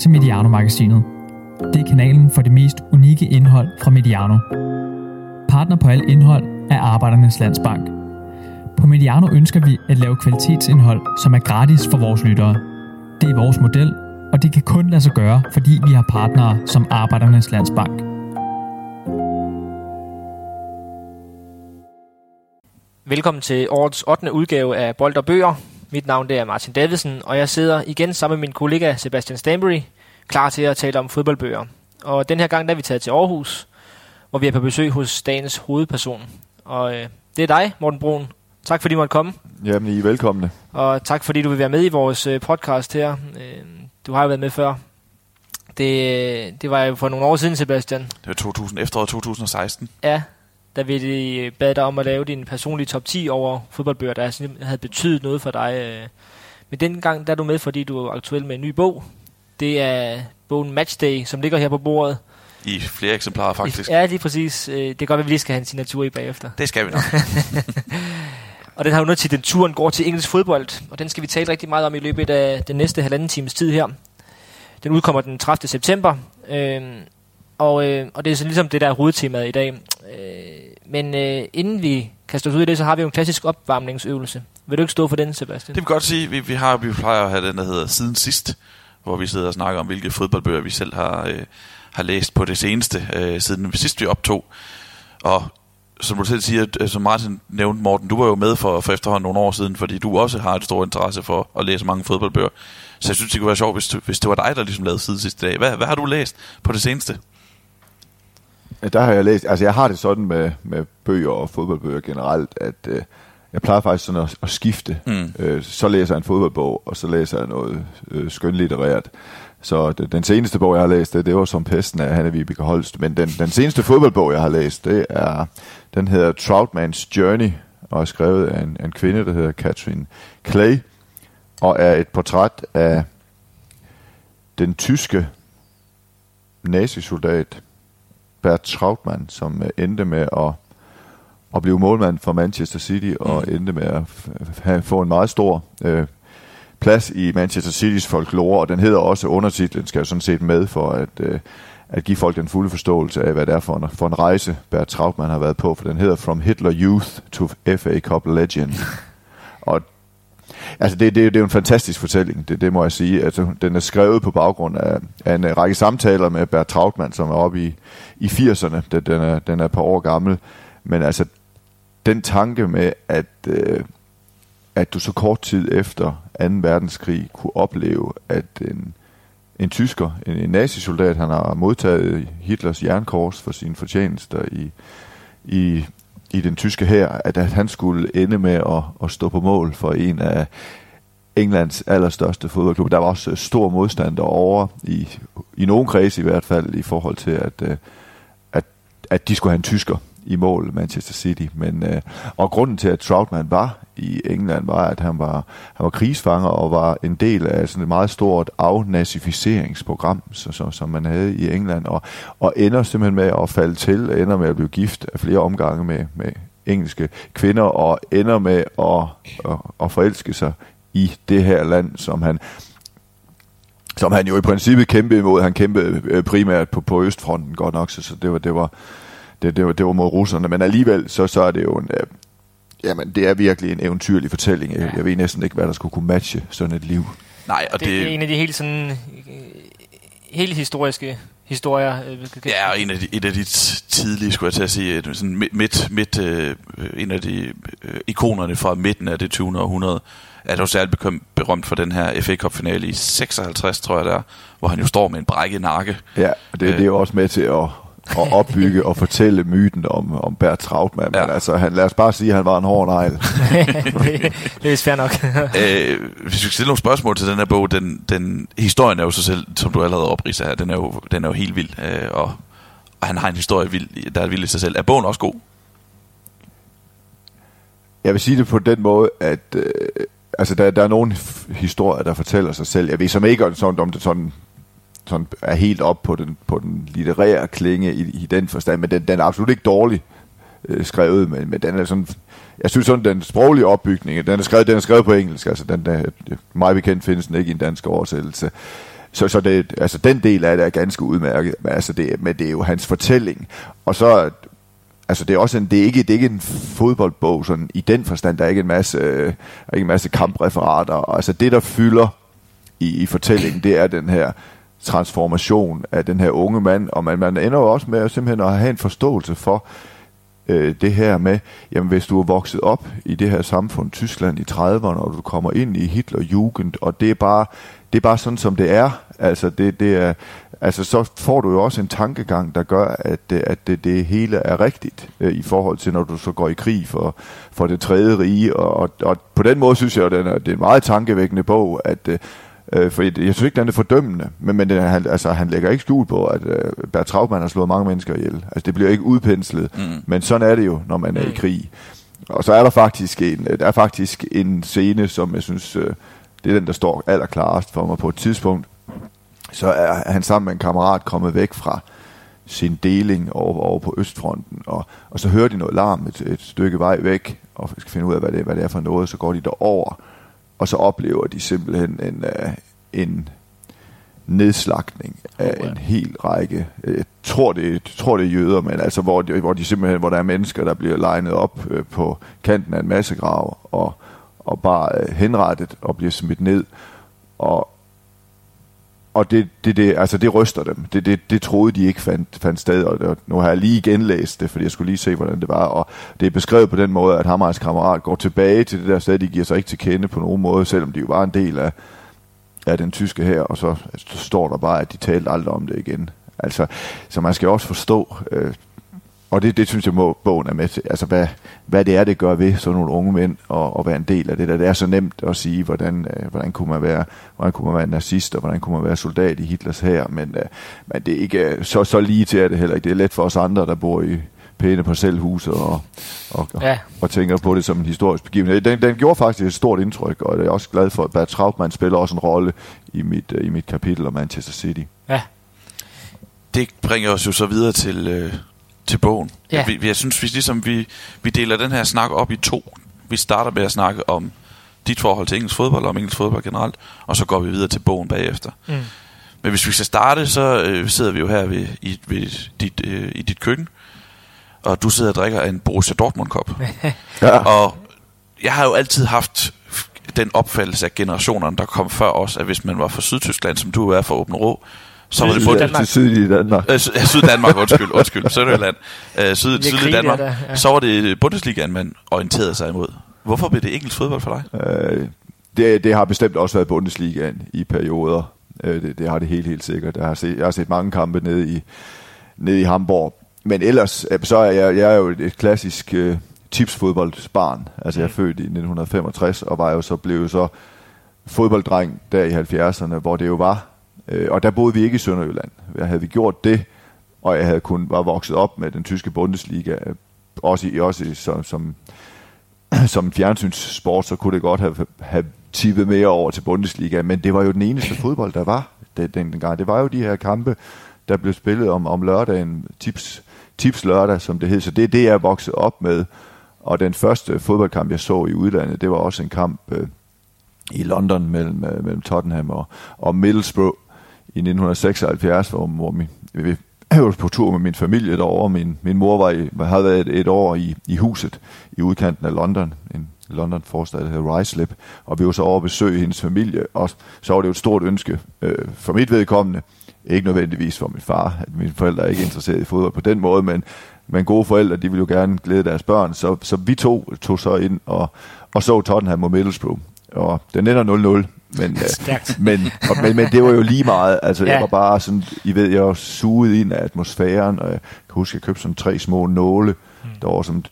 til Mediano-magasinet. Det er kanalen for det mest unikke indhold fra Mediano. Partner på alt indhold er Arbejdernes Landsbank. På Mediano ønsker vi at lave kvalitetsindhold, som er gratis for vores lyttere. Det er vores model, og det kan kun lade sig gøre, fordi vi har partnere som Arbejdernes Landsbank. Velkommen til årets 8. udgave af Bold og Bøger. Mit navn det er Martin Davidsen, og jeg sidder igen sammen med min kollega Sebastian Stanbury, klar til at tale om fodboldbøger. Og den her gang der er vi taget til Aarhus, hvor vi er på besøg hos dagens hovedperson. Og øh, det er dig, Morten Brun. Tak fordi du måtte komme. Jamen, I er velkomne. Og tak fordi du vil være med i vores øh, podcast her. Øh, du har jo været med før. Det, øh, det var jo for nogle år siden, Sebastian. Det var 2000, efteråret 2016. Ja, da vi bad dig om at lave din personlige top 10 over fodboldbøger, der havde betydet noget for dig. øh. Men den gang der er du med, fordi du er aktuel med en ny bog. Det er bogen Matchday, som ligger her på bordet. I flere eksemplarer, faktisk. Ja, lige præcis. Øh, Det er godt, at vi lige skal have en signatur i bagefter. Det skal vi nok. Og den har jo noget til, den turen går til engelsk fodbold, og den skal vi tale rigtig meget om i løbet af den næste halvanden times tid her. Den udkommer den 30. september, øh, og, øh, og det er så ligesom det der er hovedtemaet i dag. Øh, men øh, inden vi kaster os ud i det, så har vi jo en klassisk opvarmningsøvelse. Vil du ikke stå for den, Sebastian? Det vil godt sige, vi, vi, har, vi plejer at have den, der hedder Siden Sidst, hvor vi sidder og snakker om, hvilke fodboldbøger vi selv har, øh, har læst på det seneste, øh, siden sidst vi optog. Og som du selv siger, øh, som Martin nævnte, Morten, du var jo med for, for efterhånden nogle år siden, fordi du også har et stort interesse for at læse mange fodboldbøger. Så jeg synes, det kunne være sjovt, hvis, du, hvis det var dig, der ligesom lavede siden sidste dag. Hvad, hvad har du læst på det seneste? Ja, Der har jeg læst, altså jeg har det sådan med, med bøger og fodboldbøger generelt, at øh, jeg plejer faktisk sådan at, at skifte. Mm. Øh, så læser jeg en fodboldbog, og så læser jeg noget øh, skønlitterært. Så den seneste bog, jeg har læst, det, det var som pesten af Hanne Vibeke Holst. Men den, den seneste fodboldbog, jeg har læst, det er, den hedder Troutman's Journey, og er skrevet af en, en kvinde, der hedder Catherine Clay, og er et portræt af den tyske nazisoldat Bert Trautmann, som øh, endte med at, at blive målmand for Manchester City, og Mm. endte med at have, få en meget stor øh, plads i Manchester Citys folklore, og den hedder også undertitlen, skal jo sådan set med for at, øh, at give folk den fulde forståelse af, hvad det er for en, for en rejse, Bert Trautmann har været på, for den hedder From Hitler Youth to FA Cup Legend. og Altså, det, det, det er jo en fantastisk fortælling, det, det må jeg sige. Altså, den er skrevet på baggrund af, af en række samtaler med Bert Trautmann, som er oppe i, i 80'erne. Den, den, er, den er et par år gammel. Men altså, den tanke med, at, øh, at du så kort tid efter 2. verdenskrig kunne opleve, at en, en tysker, en, en nazisoldat, han har modtaget Hitlers jernkors for sine fortjenester i, i, i den tyske hær, at, at han skulle ende med at, at stå på mål for en af Englands allerstørste fodboldklub. Der var også øh, stor modstand derovre, i, i nogen kredse i hvert fald, i forhold til, at, øh, at, at de skulle have en tysker i mål, Manchester City. Men, øh, og grunden til, at Troutman var i England, var, at han var, han var krigsfanger og var en del af sådan et meget stort afnazificeringsprogram, så, så, som man havde i England, og, og ender simpelthen med at falde til, ender med at blive gift af flere omgange med, med engelske kvinder, og ender med at, at, at forelske sig i det her land, som han som han jo i princippet kæmpede imod. Han kæmpede øh, primært på, på Østfronten godt nok, så, så det var, det var, det, det, var, det var mod russerne. Men alligevel, så, så er det jo en, øh, jamen, det er virkelig en eventyrlig fortælling. Jeg, jeg ved næsten ikke, hvad der skulle kunne matche sådan et liv. Nej, og Det, det, er en af de helt sådan... Øh, helt historiske historier. øh, Ja, og en af de, et af de tidlige, skulle jeg til at sige, et sådan midt, midt, midt øh, en af de øh, ikonerne fra midten af det 20. århundrede, er dog særligt berømt for den her FA Cup finale i 56, tror jeg det er, hvor han jo står med en brækket nakke. Ja, og det, Øh. det er jo også med til at, at opbygge og fortælle myten om, om Bert Trautmann. Ja. Men altså, han, lad os bare sige, at han var en hård negl. det, det er vist fair nok. øh, hvis vi skal stille nogle spørgsmål til den her bog, den, den historien er jo så selv, som du allerede opridser her, den er jo, den er jo helt vild, øh, og, og han har en historie, vild, der er vild i sig selv. Er bogen også god? Jeg vil sige det på den måde, at øh, altså, der, der er nogle f- historier, der fortæller sig selv. Jeg ved som ikke, sådan, om det sådan, sådan er helt op på den, på den litterære klinge i, i den forstand, men den, den er absolut ikke dårlig øh, skrevet, men, men den er sådan, jeg synes sådan, den sproglige opbygning, den er skrevet, den er skrevet på engelsk, altså den der, øh, mig bekendt findes den ikke i en dansk oversættelse. så, så det, altså, den del af det er ganske udmærket, men, altså, det, men det er jo hans fortælling. Og så altså det er også en, det er ikke, det er ikke en fodboldbog sådan, i den forstand, der er ikke en masse, øh, ikke en masse kampreferater. Altså det, der fylder i, i fortællingen, det er den her transformation af den her unge mand, og man, man ender jo også med simpelthen at have en forståelse for øh, det her med, jamen hvis du er vokset op i det her samfund, Tyskland i 30'erne, og du kommer ind i Hitlerjugend, og det er bare, det er bare sådan, som det er. Altså, det, det er, altså så får du jo også en tankegang, der gør, at, at det, det hele er rigtigt øh, i forhold til, når du så går i krig for, for det tredje rige. Og, og, og på den måde synes jeg, at det er en meget tankevækkende bog, at øh, Øh, for jeg, jeg synes ikke, den er fordømmende, men, men det, han, altså, han lægger ikke skjul på, at øh, Bert Trautmann har slået mange mennesker ihjel. Altså, det bliver ikke udpenslet, mm. men sådan er det jo, når man er mm. i krig. Og så er der faktisk en, der er faktisk en scene, som jeg synes, øh, det er den, der står allerklarest for mig på et tidspunkt. Så er han sammen med en kammerat kommet væk fra sin deling over, over på Østfronten, og, og så hører de noget larm et, et stykke vej væk, og skal finde ud af, hvad det, hvad det er for noget, så går de derover, og så oplever de simpelthen en, uh, en nedslagning af oh, en hel række. Jeg tror det, jeg tror det er jøder, men altså hvor de, hvor de simpelthen hvor der er mennesker der bliver legnet op uh, på kanten af en massegrav og og bare henrettet og bliver smidt ned og og det, det, det, altså det ryster dem. Det, det, det troede de ikke fandt, fandt sted, og det, nu har jeg lige genlæst det, fordi jeg skulle lige se, hvordan det var, og det er beskrevet på den måde, at ham kammerat går tilbage til det der sted, de giver sig ikke til kende på nogen måde, selvom de jo var en del af, af den tyske her, og så, så står der bare, at de talte aldrig om det igen. Altså, så man skal også forstå, øh, og det, det synes jeg, må, bogen er med til. Altså, hvad, hvad det er, det gør ved sådan nogle unge mænd og, og være en del af det der. Det er så nemt at sige, hvordan, øh, hvordan, kunne man være, hvordan kunne man være nazist, og hvordan kunne man være soldat i Hitlers her. Men, øh, men det er ikke øh, så, så lige til, at det heller ikke. Det er let for os andre, der bor i pæne parcelhuse og, og, ja. og, og tænker på det som en historisk begivenhed. Den, den gjorde faktisk et stort indtryk, og jeg er også glad for, at Bert Trautmann spiller også en rolle i mit, øh, i mit kapitel om Manchester City. Ja. Det bringer os jo så videre til... Øh til bogen. Ja. Vi, jeg synes, vi, ligesom vi, vi deler den her snak op i to. Vi starter med at snakke om dit forhold til engelsk fodbold, og om engelsk fodbold generelt, og så går vi videre til bogen bagefter. Mm. Men hvis vi skal starte, så øh, sidder vi jo her ved, i, ved dit, øh, i dit køkken, og du sidder og drikker en Borussia Dortmund-kop. ja. Og jeg har jo altid haft den opfattelse af generationerne, der kom før os, at hvis man var fra Sydtyskland, som du er fra Åben Rå, så var det på Danmark. Sydlige Danmark. Øh, syd Danmark, undskyld, undskyld, Sønderjylland. Øh, syd, sydlige Danmark. Der, ja. Så var det Bundesligaen, man orienterede sig imod. Hvorfor blev det engelsk fodbold for dig? Øh, det, det har bestemt også været Bundesligaen i perioder. Øh, det, det har det helt, helt sikkert. Jeg har set, jeg har set mange kampe nede i, nede i Hamburg. Men ellers, øh, så er jeg, jeg er jo et klassisk øh, tipsfodboldsbarn. Altså jeg er mm. født i 1965, og var jo så blevet så fodbolddreng der i 70'erne, hvor det jo var Øh, og der boede vi ikke i Sønderjylland. Havde vi gjort det, og jeg havde kun var vokset op med den tyske Bundesliga, øh, også, i, også i, som, som, som fjernsynssport, så kunne det godt have, have tippet mere over til Bundesliga, men det var jo den eneste fodbold, der var den, den gang. Det var jo de her kampe, der blev spillet om, om lørdagen, tips, tips lørdag, som det hed. Så det er det, jeg er vokset op med. Og den første fodboldkamp, jeg så i udlandet, det var også en kamp øh, i London mellem, øh, mellem Tottenham og, og Middlesbrough i 1976, hvor, hvor min, vi, jeg var på tur med min familie derovre. Min, min mor var i, havde været et, et år i, i huset i udkanten af London, en London forstad, der hedder Ryslip, og vi var så over at besøge hendes familie, og så var det jo et stort ønske øh, for mit vedkommende, ikke nødvendigvis for min far, at mine forældre er ikke interesseret i fodbold på den måde, men, men gode forældre, de vil jo gerne glæde deres børn, så, så vi to tog så ind og, og så Tottenham og Middlesbrough, og den ender 0-0, men, øh, men, og, men, men det var jo lige meget. Altså, ja. jeg var bare sådan, I ved, jeg var suget ind af atmosfæren, og jeg kan huske, jeg købte sådan tre små nåle, mm. der var sådan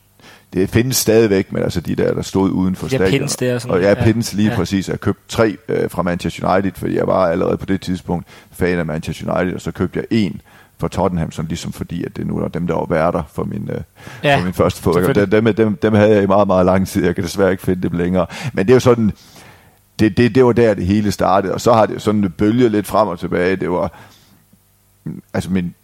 det findes stadigvæk, men altså de der, der stod uden for stadion. Pins der. Sådan, og ja, pins lige ja. præcis. Jeg købte tre øh, fra Manchester United, fordi jeg var allerede på det tidspunkt fan af Manchester United, og så købte jeg en for Tottenham, sådan ligesom fordi, at det nu er dem, der var værter for min, øh, ja, for min første fodbold. Dem, dem, dem, dem havde jeg i meget, meget lang tid. Jeg kan desværre ikke finde dem længere. Men det er jo sådan, det, det, det var der, det hele startede, og så har det sådan bølget lidt frem og tilbage. Det var, altså min,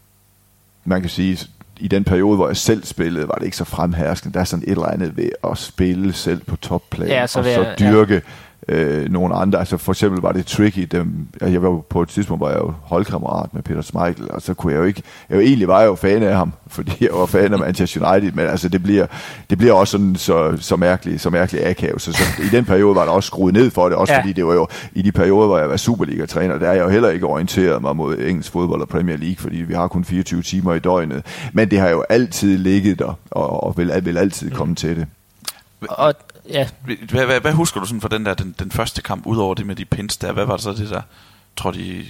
man kan sige, i den periode, hvor jeg selv spillede, var det ikke så fremherskende. Der er sådan et eller andet ved at spille selv på topplan, ja, så og så dyrke øh, nogle andre. Altså for eksempel var det tricky. Dem, jeg var på et tidspunkt, hvor jeg jo holdkammerat med Peter Schmeichel, og så kunne jeg jo ikke... Jeg jo, egentlig var jeg jo fan af ham, fordi jeg var fan af Manchester United, men altså det bliver, det bliver også sådan så, så mærkeligt, så mærkeligt akavet. Så, så, i den periode var der også skruet ned for det, også ja. fordi det var jo i de perioder, hvor jeg var Superliga-træner, der er jeg jo heller ikke orienteret mig mod engelsk fodbold og Premier League, fordi vi har kun 24 timer i døgnet. Men det har jo altid ligget der, og, og vil, vil altid komme mm. til det. Og ja. Hvad, hvad, hvad husker du sådan for den der den, den første kamp, udover det med de pins der? Hvad var det så det der, tror de,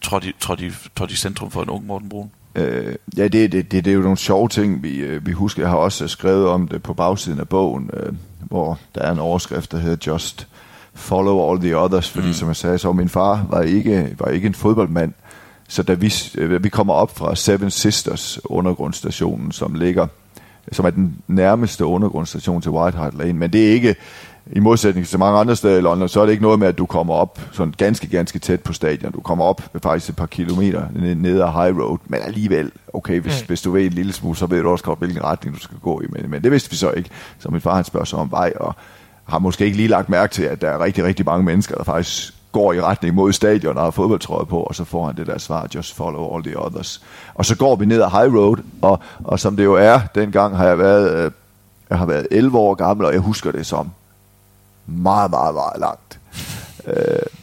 tror de, tror de, tror de centrum for en ung Morten Brun? Øh, ja, det, det, det, det er jo nogle sjove ting, vi, øh, vi husker. Jeg har også skrevet om det på bagsiden af bogen, øh, hvor der er en overskrift, der hedder Just Follow All the Others, fordi mm. som jeg sagde, så min far var ikke, var ikke en fodboldmand. Så da vi, øh, vi kommer op fra Seven Sisters undergrundsstationen, som ligger som er den nærmeste undergrundstation til White Hart Lane, men det er ikke, i modsætning til mange andre steder i London, så er det ikke noget med, at du kommer op sådan ganske, ganske tæt på stadion. Du kommer op faktisk et par kilometer ned ad High Road, men alligevel, okay, hvis, mm. hvis du ved en lille smule, så ved du også godt, hvilken retning du skal gå i. Men, men det vidste vi så ikke. Så min far han spørger så om vej, og har måske ikke lige lagt mærke til, at der er rigtig, rigtig mange mennesker, der faktisk går i retning mod stadion og har fodboldtrøje på, og så får han det der svar, just follow all the others. Og så går vi ned ad High Road, og, og som det jo er, dengang har jeg været, øh, jeg har været 11 år gammel, og jeg husker det som meget, meget, meget langt. Øh,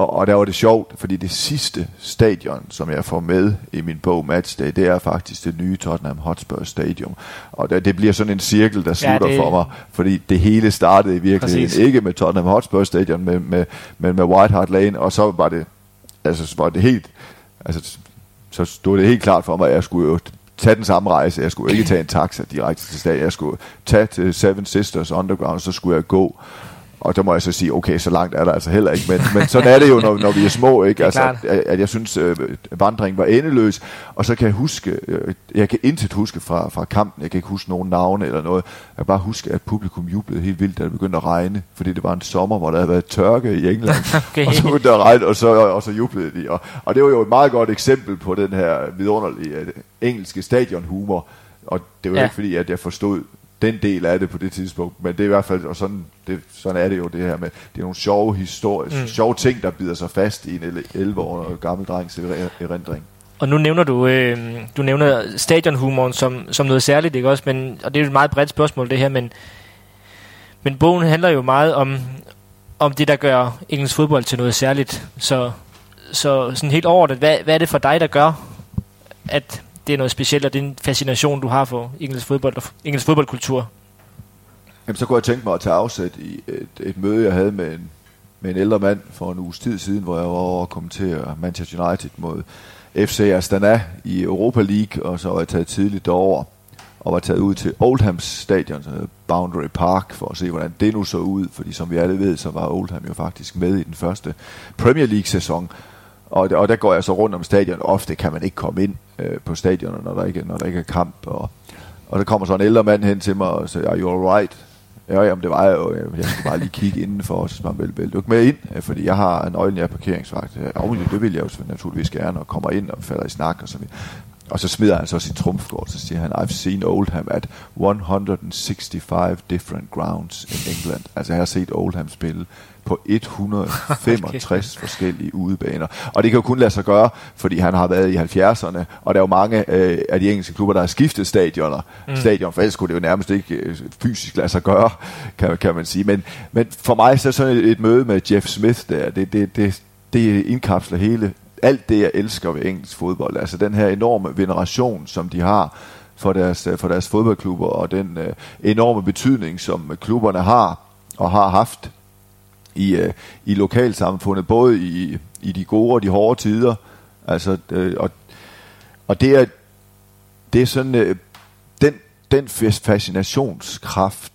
og, og der var det sjovt, fordi det sidste stadion, som jeg får med i min bog Matchday, det er faktisk det nye Tottenham Hotspur Stadium. Og det, det bliver sådan en cirkel, der slutter ja, det... for mig, fordi det hele startede i virkeligheden Præcis. ikke med Tottenham Hotspur Stadion, men med, med, med White Hart Lane, og så var det, altså, så var det helt, altså, så stod det helt klart for mig, at jeg skulle jo tage den samme rejse. Jeg skulle ikke tage en taxa direkte til stadion. Jeg skulle tage til Seven Sisters Underground, så skulle jeg gå og der må jeg så sige, okay, så langt er der altså heller ikke. Men, men sådan er det jo, når, når vi er små, ikke? Altså, at, at jeg synes, øh, vandringen var endeløs. Og så kan jeg huske, øh, jeg kan intet huske fra, fra kampen, jeg kan ikke huske nogen navne eller noget. Jeg kan bare huske, at publikum jublede helt vildt, da det begyndte at regne. Fordi det var en sommer, hvor der havde været tørke i England. okay. Og så begyndte det at regne, og så, og så jublede de. Og, og det var jo et meget godt eksempel på den her vidunderlige uh, engelske stadionhumor. Og det var ja. ikke fordi, at jeg forstod den del af det på det tidspunkt, men det er i hvert fald, og sådan, det, sådan er det jo det her med, det er nogle sjove historier, mm. sjove ting, der bider sig fast i en 11 år gammel drengs erindring. Og nu nævner du, øh, du nævner stadionhumoren som, som noget særligt, ikke også? Men, og det er jo et meget bredt spørgsmål det her, men, men bogen handler jo meget om, om det, der gør engelsk fodbold til noget særligt. Så, så sådan helt overordnet, hvad, hvad er det for dig, der gør, at det er noget specielt, og det er en fascination, du har for engelsk fodbold og engelsk fodboldkultur? Jamen, så kunne jeg tænke mig at tage afsæt i et, et møde, jeg havde med en, med en ældre mand for en uges tid siden, hvor jeg var over og kommentere Manchester United mod FC Astana i Europa League, og så var jeg taget tidligt derover og var taget ud til Oldhams stadion, Boundary Park, for at se, hvordan det nu så ud, fordi som vi alle ved, så var Oldham jo faktisk med i den første Premier League-sæson, og, og der går jeg så rundt om stadion. Ofte kan man ikke komme ind øh, på stadionet, når der ikke, når der ikke er kamp. Og, og der kommer så en ældre mand hen til mig og siger, are you alright? Ja, jamen det var jeg jo. Jeg skulle bare lige kigge indenfor, og så man vel, vel, du ikke med ind? Fordi jeg har en er parkeringsvagt. Ja, det vil jeg jo naturligvis gerne, og kommer ind og falder i snak. Og så, og så smider han så sit trumfkort, så siger han, I've seen Oldham at 165 different grounds in England. Altså jeg har set Oldham spille på 165 okay. forskellige udebaner. Og det kan jo kun lade sig gøre, fordi han har været i 70'erne, og der er jo mange øh, af de engelske klubber, der har skiftet stadioner. Mm. Stadion, for ellers kunne det jo nærmest ikke øh, fysisk lade sig gøre, kan, kan man sige. Men, men for mig så er sådan et, et møde med Jeff Smith der, det, det, det, det indkapsler hele alt det, jeg elsker ved engelsk fodbold. Altså den her enorme veneration, som de har for deres, for deres fodboldklubber, og den øh, enorme betydning, som klubberne har og har haft i, øh, i lokalsamfundet, både i, i de gode og de hårde tider. Altså, øh, og, og det er, det er sådan, øh, den, den fascinationskraft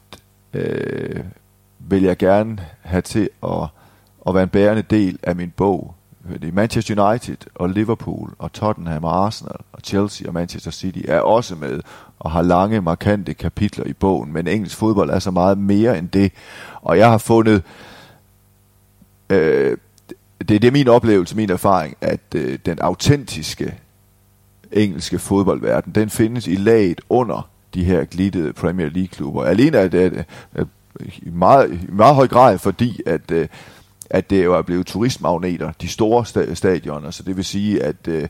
øh, vil jeg gerne have til at, at være en bærende del af min bog. Fordi Manchester United og Liverpool og Tottenham og Arsenal og Chelsea og Manchester City er også med og har lange, markante kapitler i bogen, men engelsk fodbold er så meget mere end det. Og jeg har fundet øh, Øh, det, det er min oplevelse, min erfaring, at øh, den autentiske engelske fodboldverden, den findes i laget under de her glittede Premier League-klubber. Alene er det, øh, i, meget, i meget høj grad, fordi at, øh, at det jo er blevet turistmagneter, de store sta- stadioner, så det vil sige, at øh,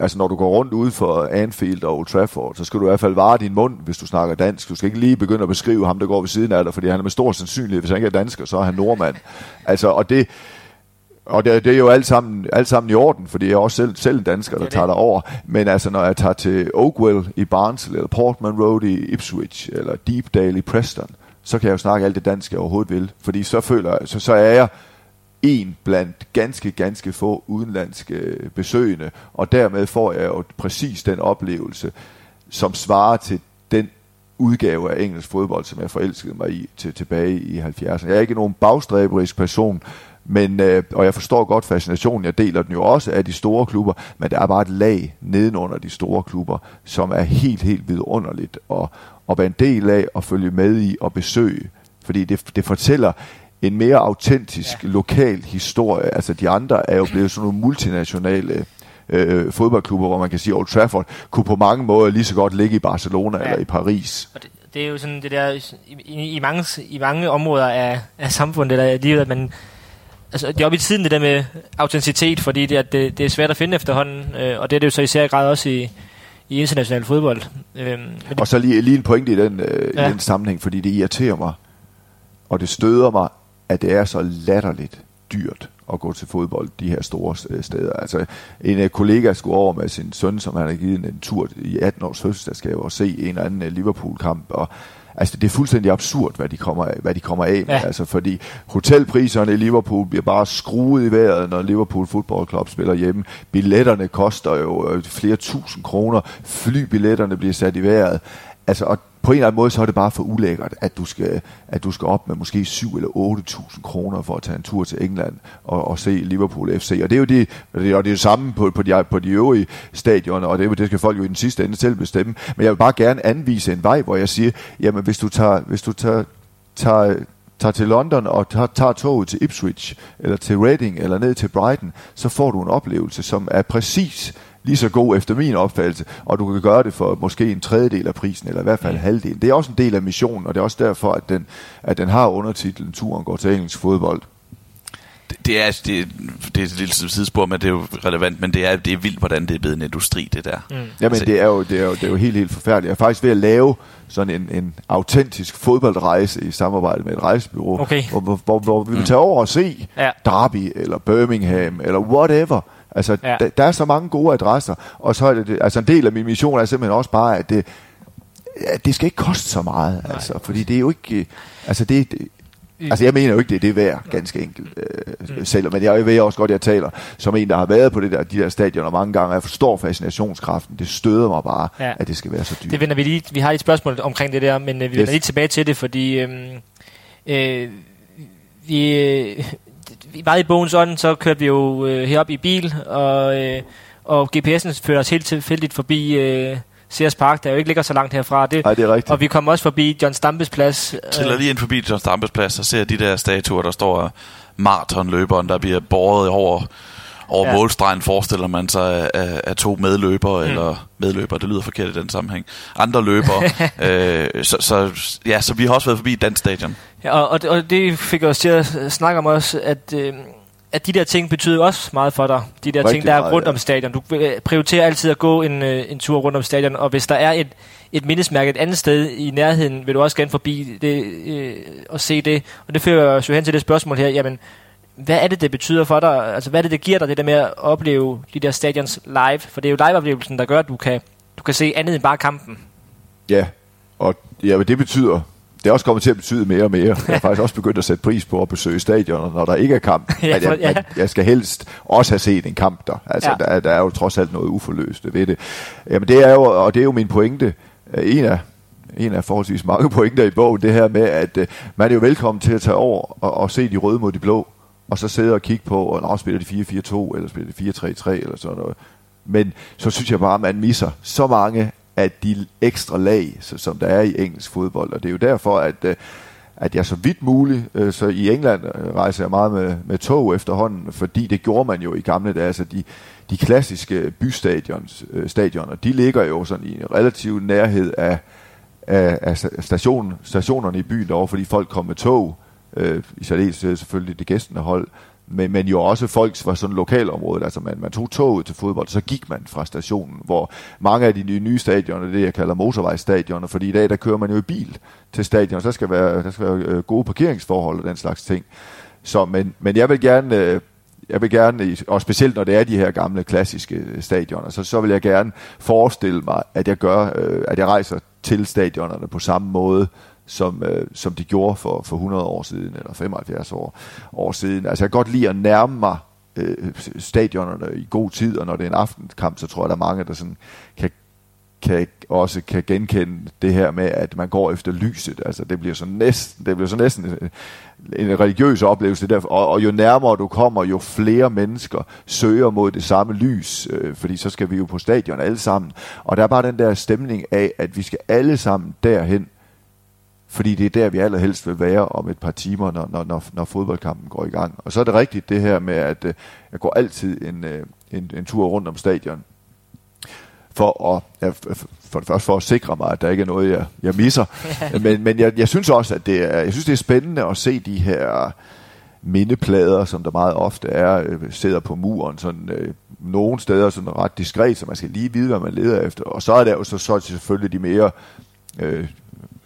altså når du går rundt ude for Anfield og Old Trafford, så skal du i hvert fald vare din mund, hvis du snakker dansk. Du skal ikke lige begynde at beskrive ham, der går ved siden af dig, fordi han er med stor sandsynlighed, hvis han ikke er dansker, så er han nordmand. Altså, og det, og det, det er jo alt sammen, alt sammen i orden, fordi jeg er også selv, selv en dansker, der det. tager dig over. Men altså, når jeg tager til Oakwell i Barnsley, eller Portman Road i Ipswich, eller Deepdale i Preston, så kan jeg jo snakke alt det dansk, jeg overhovedet vil. Fordi så føler jeg, så, så er jeg en blandt ganske, ganske få udenlandske besøgende, og dermed får jeg jo præcis den oplevelse, som svarer til den udgave af engelsk fodbold, som jeg forelskede mig i til, tilbage i 70'erne. Jeg er ikke nogen bagstræberisk person, men, øh, og jeg forstår godt fascinationen, jeg deler den jo også af de store klubber, men der er bare et lag nedenunder de store klubber, som er helt, helt vidunderligt at, at være en del af og følge med i og besøge. Fordi det, det fortæller en mere autentisk ja. lokal historie. Altså de andre er jo blevet sådan nogle multinationale øh, fodboldklubber, hvor man kan sige, Old Trafford kunne på mange måder lige så godt ligge i Barcelona ja. eller i Paris. Og det, det er jo sådan det der, i, i, i, mange, i mange områder af, af samfundet, der er livet, at man, altså det er oppe i tiden det der med autenticitet, fordi det, er, det, det er svært at finde efterhånden, øh, og det er det jo så især grad også i, i international fodbold. Øh, Og så lige, lige en pointe i den, øh. Ja. i den sammenhæng, fordi det irriterer mig, og det støder mig, at det er så latterligt dyrt at gå til fodbold de her store øh, steder. Altså en øh, kollega skulle over med sin søn, som han har givet en, tur i 18 års fødselsdagsgave og se en eller anden øh, Liverpool-kamp, og Altså, det er fuldstændig absurd, hvad de kommer af, hvad de kommer af med. Ja. Altså, fordi hotelpriserne i Liverpool bliver bare skruet i vejret, når Liverpool Football Club spiller hjemme. Billetterne koster jo flere tusind kroner. Flybilletterne bliver sat i vejret. Altså, og på en eller anden måde, så er det bare for ulækkert, at du skal, at du skal op med måske 7 eller 8.000 kroner for at tage en tur til England og, og se Liverpool FC. Og det er jo det, og det, er det samme på, på, de, på de øvrige stadioner, og det, det skal folk jo i den sidste ende selv bestemme. Men jeg vil bare gerne anvise en vej, hvor jeg siger, jamen hvis du tager, hvis du tager, tager tager til London og tager, tager toget til Ipswich, eller til Reading, eller ned til Brighton, så får du en oplevelse, som er præcis lige så god efter min opfattelse, og du kan gøre det for måske en tredjedel af prisen, eller i hvert fald Mm. halvdelen. Det er også en del af missionen, og det er også derfor, at den, at den har undertitlen Turen går til engelsk fodbold. Det, det, er, det, det er et lille sidespor, men det er jo relevant, men det er, det er vildt, hvordan det er blevet en industri, det der. Mm. Jamen, Altså- det er, jo, det, er jo, det er jo helt, helt forfærdeligt. Jeg er faktisk ved at lave sådan en, en autentisk fodboldrejse i samarbejde med et rejsebureau, Okay. hvor, hvor, hvor, hvor vi vil tage over og se Ja. Derby eller Birmingham eller whatever. Altså, Ja. der, der er så mange gode adresser, og så er det, altså en del af min mission er simpelthen også bare, at det, at det skal ikke koste så meget, altså, fordi det er jo ikke, øh, altså det, det Altså jeg mener jo ikke, det er det værd, ganske enkelt øh, selv, men jeg ved også godt, at jeg taler som en, der har været på det der, de der stadioner mange gange, og jeg forstår fascinationskraften. Det støder mig bare, Ja. at det skal være så dyrt. Det vender vi lige. Vi har et spørgsmål omkring det der, men øh, vi vender Yes. lige tilbage til det, fordi øhm, øh, vi, øh, vi meget i bogens ånd, så kørte vi jo øh, herop i bil, og, øh, og GPS'en førte os helt tilfældigt forbi øh, Sears Park, der jo ikke ligger så langt herfra. Det, Nej, det er rigtigt. og vi kom også forbi John Stampes plads. Øh, lige ind forbi John Stampes plads og ser de der statuer, der står maratonløberen, der bliver båret over, over Ja. målstregen, forestiller man sig af, af, to medløbere, mm. eller medløbere, det lyder forkert i den sammenhæng. Andre løbere. øh, så, så, ja, så vi har også været forbi Dan Stadion. Ja, og, og, og det fik os til at snakke om også, at, øh, at de der ting betyder også meget for dig. De der Rigtig ting, der er meget, rundt ja. om stadion. Du øh, prioriterer altid at gå en, øh, en tur rundt om stadion, og hvis der er et, et mindesmærke et andet sted i nærheden, vil du også gerne forbi det øh, og se det. Og det fører os jo hen til det spørgsmål her, jamen, hvad er det, det betyder for dig? Altså, hvad er det, det giver dig, det der med at opleve de der stadions live? For det er jo live-oplevelsen, der gør, at du kan, du kan se andet end bare kampen. Ja, og ja, men det betyder, det er også kommet til at betyde mere og mere. Jeg har faktisk også begyndt at sætte pris på at besøge stadioner, når der ikke er kamp. Ja, at jeg, at jeg skal helst også have set en kamp der. Altså, Ja. der, der er jo trods alt noget uforløst ved det. Jamen, det er jo, og det er jo min pointe. Øh, En af, en af forholdsvis mange pointer i bogen, det her med, at uh, man er jo velkommen til at tage over og, og se de røde mod de blå, og så sidde og kigge på, og nå, spiller de 4-4-2, eller spiller de 4-3-3, eller sådan noget. Men så synes jeg bare, at man misser så mange af de ekstra lag, så, som der er i engelsk fodbold. Og det er jo derfor, at, øh, at jeg så vidt muligt, øh, så i England øh, rejser jeg meget med, med tog efterhånden, fordi det gjorde man jo i gamle dage. Altså de, de klassiske bystadions, øh, stadioner, de ligger jo sådan i en relativ nærhed af, af, af station, stationerne i byen derovre, fordi folk kom med tog øh, i særdeleshed selvfølgelig det gæstende hold, men, men jo også folk fra sådan lokalområdet. Altså man, man tog toget til fodbold, så gik man fra stationen, hvor mange af de nye, nye stadioner, det jeg kalder motorvejsstadioner, fordi i dag der kører man jo i bil til stadion, så der skal være, der skal være øh, gode parkeringsforhold og den slags ting. Så, men, men jeg vil gerne... Øh, jeg vil gerne, og specielt når det er de her gamle klassiske øh, stadioner, så, så vil jeg gerne forestille mig, at jeg gør, øh, at jeg rejser til stadionerne på samme måde, som, øh, som de gjorde for, for 100 år siden, eller 75 år, år siden. Altså jeg kan godt lide at nærme mig øh, stadionerne i god tid, og når det er en aftenkamp, så tror jeg, der er mange, der sådan kan, kan også kan genkende det her med, at man går efter lyset. Altså det bliver så næsten, det bliver så næsten en, en religiøs oplevelse der, og, og jo nærmere du kommer, jo flere mennesker søger mod det samme lys, øh, fordi så skal vi jo på stadion alle sammen. Og der er bare den der stemning af, at vi skal alle sammen derhen, fordi det er der, vi allerhelst vil være om et par timer, når, når, når, når fodboldkampen går i gang. Og så er det rigtigt det her med, at øh, jeg går altid en, øh, en, en tur rundt om stadion, for at, ja, for det første for at sikre mig, at der ikke er noget, jeg, jeg misser. men men jeg, jeg synes også, at det er, jeg synes, det er spændende at se de her mindeplader, som der meget ofte er, øh, sidder på muren, sådan øh, nogle steder sådan ret diskret, så man skal lige vide, hvad man leder efter. Og så er der jo så, så selvfølgelig de mere øh,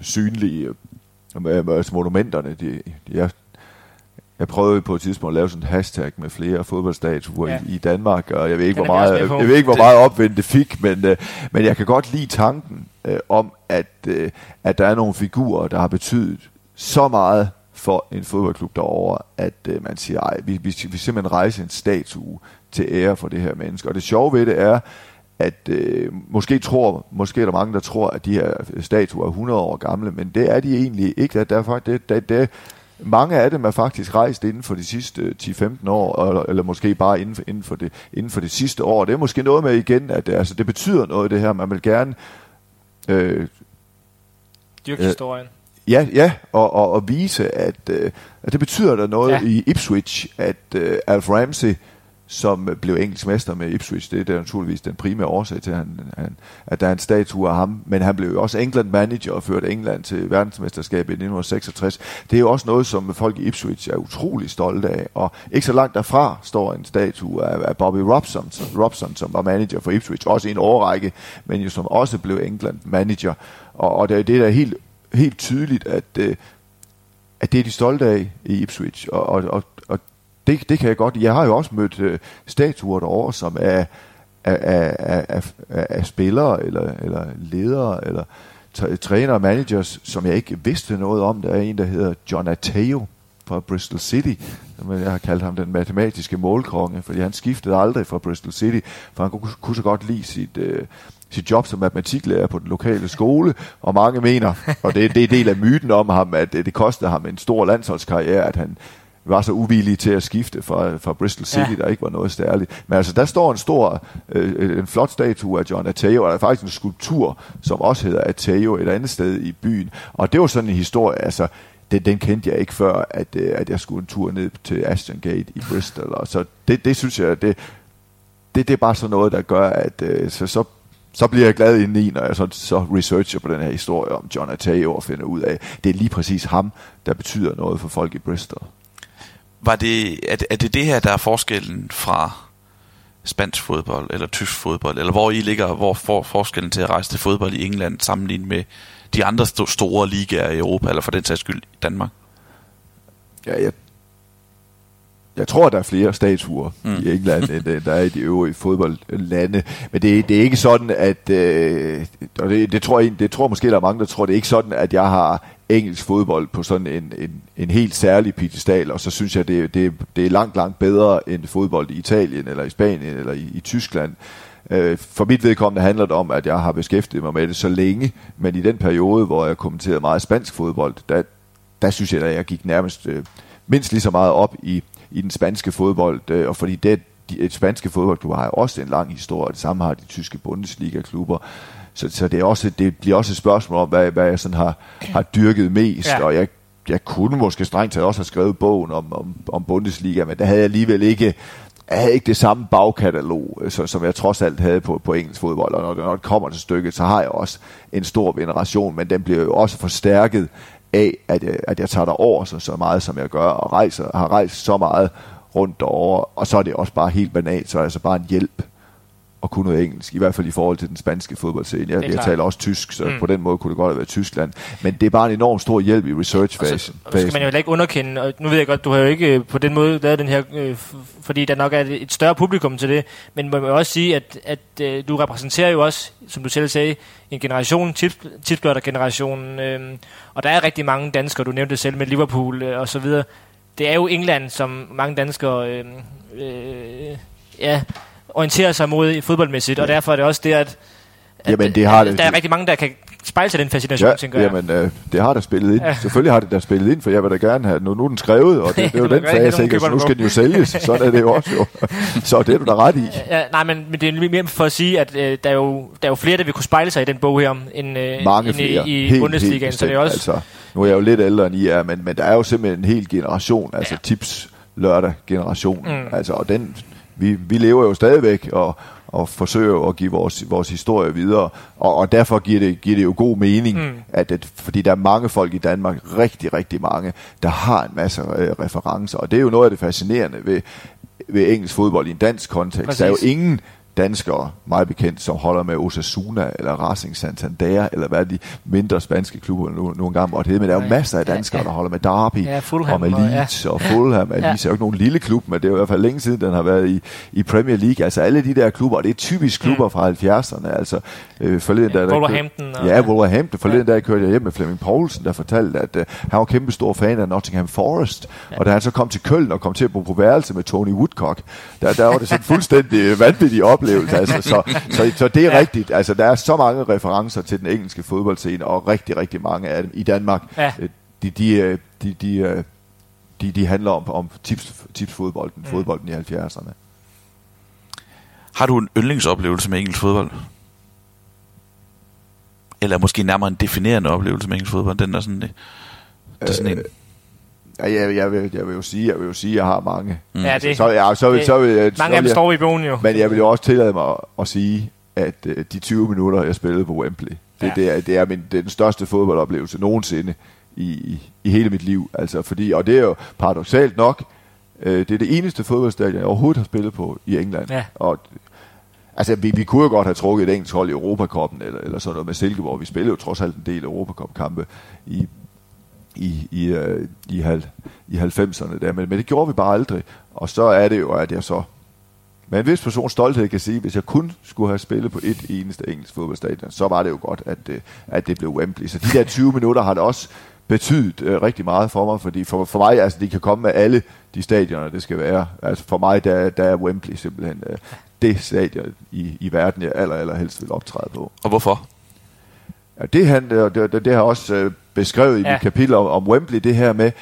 synlige øh, altså monumenterne. De, de er, jeg prøvede på et tidspunkt at lave sådan en hashtag med flere fodboldstatuer ja. i, i Danmark, og jeg ved ikke, hvor meget, jeg ved ikke, hvor meget opvind det fik, men, øh, men jeg kan godt lide tanken øh, om, at, øh, at der er nogle figurer, der har betydet så meget for en fodboldklub derovre, at øh, man siger, ej, vi, vi, vi simpelthen rejse en statue til ære for det her menneske. Og det sjove ved det er, at øh, måske tror, måske er der mange, der tror, at de her statuer er 100 år gamle, men det er de egentlig ikke. Der, der, det, det, det, mange af dem er faktisk rejst inden for de sidste 10-15 år, eller, eller måske bare inden for, inden, for det, inden for det sidste år. Det er måske noget med igen, at det, altså, det betyder noget, det her. Man vil gerne... Øh, Dyrke øh, historien. Ja, ja og, og, og vise, at, øh, at det betyder der noget ja. i Ipswich, at øh, Alf Ramsey som blev engelsk mester med Ipswich. Det er naturligvis den primære årsag til, at, han, han, at der er en statue af ham. Men han blev jo også England manager og førte England til verdensmesterskabet i 1966. Det er jo også noget, som folk i Ipswich er utrolig stolte af. Og ikke så langt derfra står en statue af, af Bobby Robson, Robson, som var manager for Ipswich, også i en årrække, men jo som også blev England manager. Og, og det, er det der er helt, helt tydeligt, at, øh, at det er de stolte af i Ipswich. Og, og, og det, det kan jeg godt. Jeg har jo også mødt øh, statuer derovre, som er af, af, af, af, af spillere, eller, eller ledere, eller træner og managers, som jeg ikke vidste noget om. Der er en, der hedder John Ateo fra Bristol City. Men jeg har kaldt ham den matematiske målkonge, fordi han skiftede aldrig fra Bristol City, for han kunne, kunne så godt lide sit, øh, sit job som matematiklærer på den lokale skole, og mange mener, og det, det er del af myten om ham, at det, det kostede ham en stor landsholdskarriere, at han var så uvillige til at skifte fra, fra Bristol City, ja. der ikke var noget særligt. Men altså, der står en stor, øh, en flot statue af John Ateo, og der er faktisk en skulptur, som også hedder Ateo et andet sted i byen. Og det var sådan en historie, altså, den, den kendte jeg ikke før, at, øh, at jeg skulle en tur ned til Ashton Gate i Bristol. Og så det, det synes jeg, det, det, det er bare sådan noget, der gør, at øh, så, så så bliver jeg glad indeni, når jeg så, så researcher på den her historie om John Ateo og finder ud af, at det er lige præcis ham, der betyder noget for folk i Bristol var det, er, det, er det det her, der er forskellen fra spansk fodbold eller tysk fodbold, eller hvor I ligger, hvor for, forskellen til at rejse til fodbold i England sammenlignet med de andre st- store ligaer i Europa, eller for den sags skyld i Danmark? Ja, jeg, jeg tror, der er flere statuer mm. i England, end der er i de øvrige fodboldlande. Men det, det er ikke sådan, at... Øh, og det, det, tror jeg, det tror måske, der er mange, der tror, det er ikke sådan, at jeg har engelsk fodbold på sådan en, en, en helt særlig piedestal, og så synes jeg, det, det, det er langt, langt bedre end fodbold i Italien, eller i Spanien, eller i, i Tyskland. Øh, for mit vedkommende handler det om, at jeg har beskæftiget mig med det så længe, men i den periode, hvor jeg kommenterede meget spansk fodbold, der, der synes jeg, at jeg gik nærmest øh, mindst lige så meget op i, i den spanske fodbold, øh, og fordi det, de, de spanske fodboldklubber har også en lang historie, det samme har de tyske Bundesliga-klubber, så, så det, er også, det bliver også et spørgsmål om, hvad, hvad jeg sådan har, har dyrket mest, ja. og jeg, jeg kunne måske strengt taget også have skrevet bogen om, om, om Bundesliga, men der havde jeg alligevel ikke jeg havde ikke det samme bagkatalog, øh, så, som jeg trods alt havde på, på engelsk fodbold, og når det, når det kommer til stykket, så har jeg også en stor veneration, men den bliver jo også forstærket af, at jeg, at jeg tager der over så, så meget, som jeg gør, og rejser, har rejst så meget rundt derovre, og så er det også bare helt banalt, så er det altså bare en hjælp at kunne noget engelsk, i hvert fald i forhold til den spanske fodboldscene. Jeg, jeg taler også tysk, så mm. på den måde kunne det godt have været Tyskland. Men det er bare en enorm stor hjælp i research-fasen. Og så, skal man jo ikke underkende, og nu ved jeg godt, du har jo ikke øh, på den måde lavet den her, øh, fordi der nok er et større publikum til det, men man må jo også sige, at, at øh, du repræsenterer jo også, som du selv sagde, en generation, tipsbløtter-generationen, øh, og der er rigtig mange danskere, du nævnte det selv med Liverpool øh, og så videre. Det er jo England, som mange danskere øh, øh, ja, orienterer sig mod fodboldmæssigt, ja. og derfor er det også det, at, at jamen, det har det, der er rigtig mange, der kan spejle sig den fascination, ja, tænker jeg. Jamen, øh, det har der spillet ind. Ja. Selvfølgelig har det der spillet ind, for jeg vil da gerne have, nu, nu er den skrevet, og det, det er jo den fase, ikke? Så nu skal den jo sælges. Sådan er det jo også jo. Så det er du da ret i. Ja, nej, men, men det er mere for at sige, at øh, der, er jo, der er jo flere, der vil kunne spejle sig i den bog her, end, øh, Mange end flere. i, i helt, Bundesligaen. Helt så det er også... Altså, nu er jeg jo lidt ældre end I er, men, men der er jo simpelthen en hel generation, altså ja. tips lørdag generation. Mm. Altså, og den, vi, vi lever jo stadigvæk, og, og forsøger at give vores, vores historie videre. Og, og derfor giver det, giver det jo god mening, mm. at, at, fordi der er mange folk i Danmark, rigtig, rigtig mange, der har en masse øh, referencer. Og det er jo noget af det fascinerende ved, ved engelsk fodbold i en dansk kontekst. Præcis. Der er jo ingen danskere, meget bekendt, som holder med Osasuna eller Racing Santander, eller hvad de mindre spanske klubber nu, nogle gange måtte hedde. Men der er jo masser af danskere, ja, ja. der holder med Derby ja, og med Leeds og, ja. og Fulham. Ja. Leeds er jo ikke nogen lille klub, men det er i hvert fald længe siden, den har været i, i Premier League. Altså alle de der klubber, og det er typisk klubber mm. fra 70'erne. Altså, øh, forleden, ja, der, der Wolverhampton. Og, ja, Wolverhampton. Forleden ja. der kørte jeg hjem med Flemming Poulsen, der fortalte, at øh, han var kæmpe stor fan af Nottingham Forest. Ja. Og da han så kom til Køln og kom til at bo på værelse med Tony Woodcock, der, der var det sådan fuldstændig vanvittig oplevelse. Altså, så så, så, det er ja. rigtigt. Altså, der er så mange referencer til den engelske fodboldscene, og rigtig, rigtig mange af dem i Danmark. Ja. Øh, de, de, øh, de, de, øh, de, de handler om, om tips, tipsfodbolden, mm. fodbolden i 70'erne. Har du en yndlingsoplevelse med engelsk fodbold? Eller måske nærmere en definerende oplevelse med engelsk fodbold? Den er sådan, det, det er sådan øh, en... Ja, jeg, jeg, vil, jeg vil jo sige, jeg vil jo sige, at jeg har mange. Mm. Ja, det, så, ja, så, vil, så vil, mange så vil, af dem står i bogen jo. Men jeg vil jo også tillade mig at, at sige, at uh, de 20 minutter, jeg spillede på Wembley, det, ja. det, er, det, er, min, det er den største fodboldoplevelse nogensinde i, i, i hele mit liv. Altså, fordi, og det er jo paradoxalt nok, uh, det er det eneste fodboldstadion, jeg overhovedet har spillet på i England. Ja. Og Altså, vi, vi kunne jo godt have trukket et engelsk hold i Europakoppen, eller, eller sådan noget med Silkeborg. Vi spillede jo trods alt en del Europacup-kampe i, i, i, øh, i, halv, i 90'erne der, men, men det gjorde vi bare aldrig. Og så er det jo, at jeg så med en vis person stolthed kan sige, hvis jeg kun skulle have spillet på et eneste engelsk fodboldstadion, så var det jo godt, at, øh, at det blev Wembley. Så de der 20 minutter har det også betydet øh, rigtig meget for mig, fordi for, for mig, altså de kan komme med alle de stadioner, det skal være. Altså for mig, der, der er Wembley simpelthen øh, det stadion i, i verden, jeg aller, aller helst vil optræde på. Og hvorfor? Det, han, det, det, det har også øh, beskrevet i ja. mit kapitel om, om Wembley, det her med,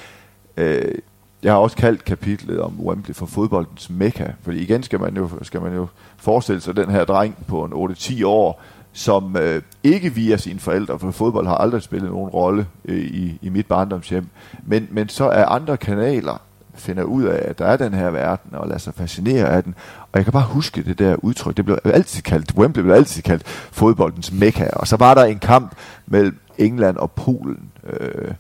øh, jeg har også kaldt kapitlet om Wembley for fodboldens mekka, fordi igen skal man jo, skal man jo forestille sig den her dreng på en 8-10 år, som øh, ikke via sine forældre, for fodbold har aldrig spillet nogen rolle øh, i, i mit barndomshjem, men, men så er andre kanaler finder ud af, at der er den her verden, og lader sig fascinere af den. Og jeg kan bare huske det der udtryk. Det blev altid kaldt, Wembley blev altid kaldt fodboldens mekka. Og så var der en kamp mellem England og Polen øh,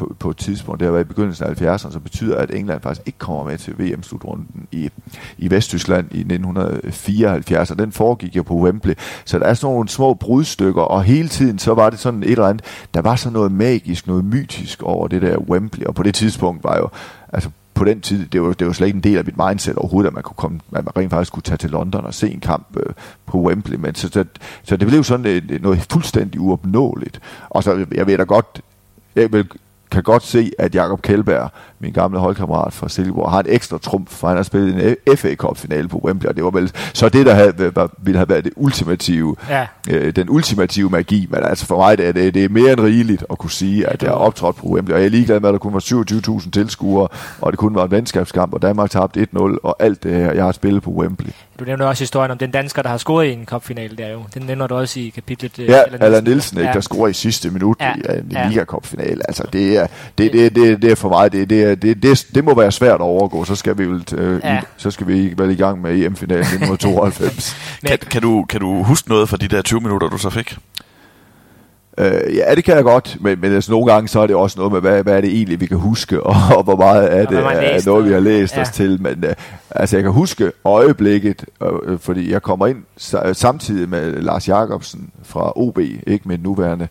på, på et tidspunkt, det har været i begyndelsen af 70'erne, så betyder at England faktisk ikke kommer med til VM-slutrunden i, i Vesttyskland i 1974, og den foregik jo på Wembley. Så der er sådan nogle små brudstykker, og hele tiden så var det sådan et eller andet, der var sådan noget magisk, noget mytisk over det der Wembley, og på det tidspunkt var jo, altså på den tid, det var, det var slet ikke en del af mit mindset overhovedet, at man kunne komme, at man rent faktisk kunne tage til London og se en kamp øh, på Wembley. Men så, så, så det blev sådan et, noget fuldstændig uopnåeligt. Og så, jeg ved da godt, jeg vil kan godt se, at Jakob Kjellberg, min gamle holdkammerat fra Silkeborg, har en ekstra trumf, for han har spillet en FA Cup-finale på Wembley, og det var vel så det, der havde, ville have været det ultimative, ja. øh, den ultimative magi, men altså for mig det er det, det er mere end rigeligt at kunne sige, at jeg har optrådt på Wembley, og jeg er ligeglad med, at der kun var 27.000 tilskuere, og det kun var en venskabskamp, og Danmark tabte 1-0, og alt det her, jeg har spillet på Wembley. Du nævner også historien om den dansker, der har scoret i en cupfinale der jo. Den nævner du også i kapitlet. Øh, ja, Allan Nielsen, ikke, ja. der scorer i sidste minut ja. i en ja. Liga Cup finale. Altså det er, det, det, det, det er for mig, det, det, det, det, det må være svært at overgå. Så skal vi vel, øh, ja. i, så skal vi vel i gang med EM-finalen 1992. kan, kan, du, kan du huske noget fra de der 20 minutter, du så fik? Øh, ja, det kan jeg godt, men, men altså, nogle gange så er det også noget med, hvad, hvad er det egentlig, vi kan huske, og, og hvor meget af det er noget, vi har læst ja. os til. Men øh, altså, jeg kan huske øjeblikket, øh, fordi jeg kommer ind samtidig med Lars Jakobsen fra OB, ikke med nuværende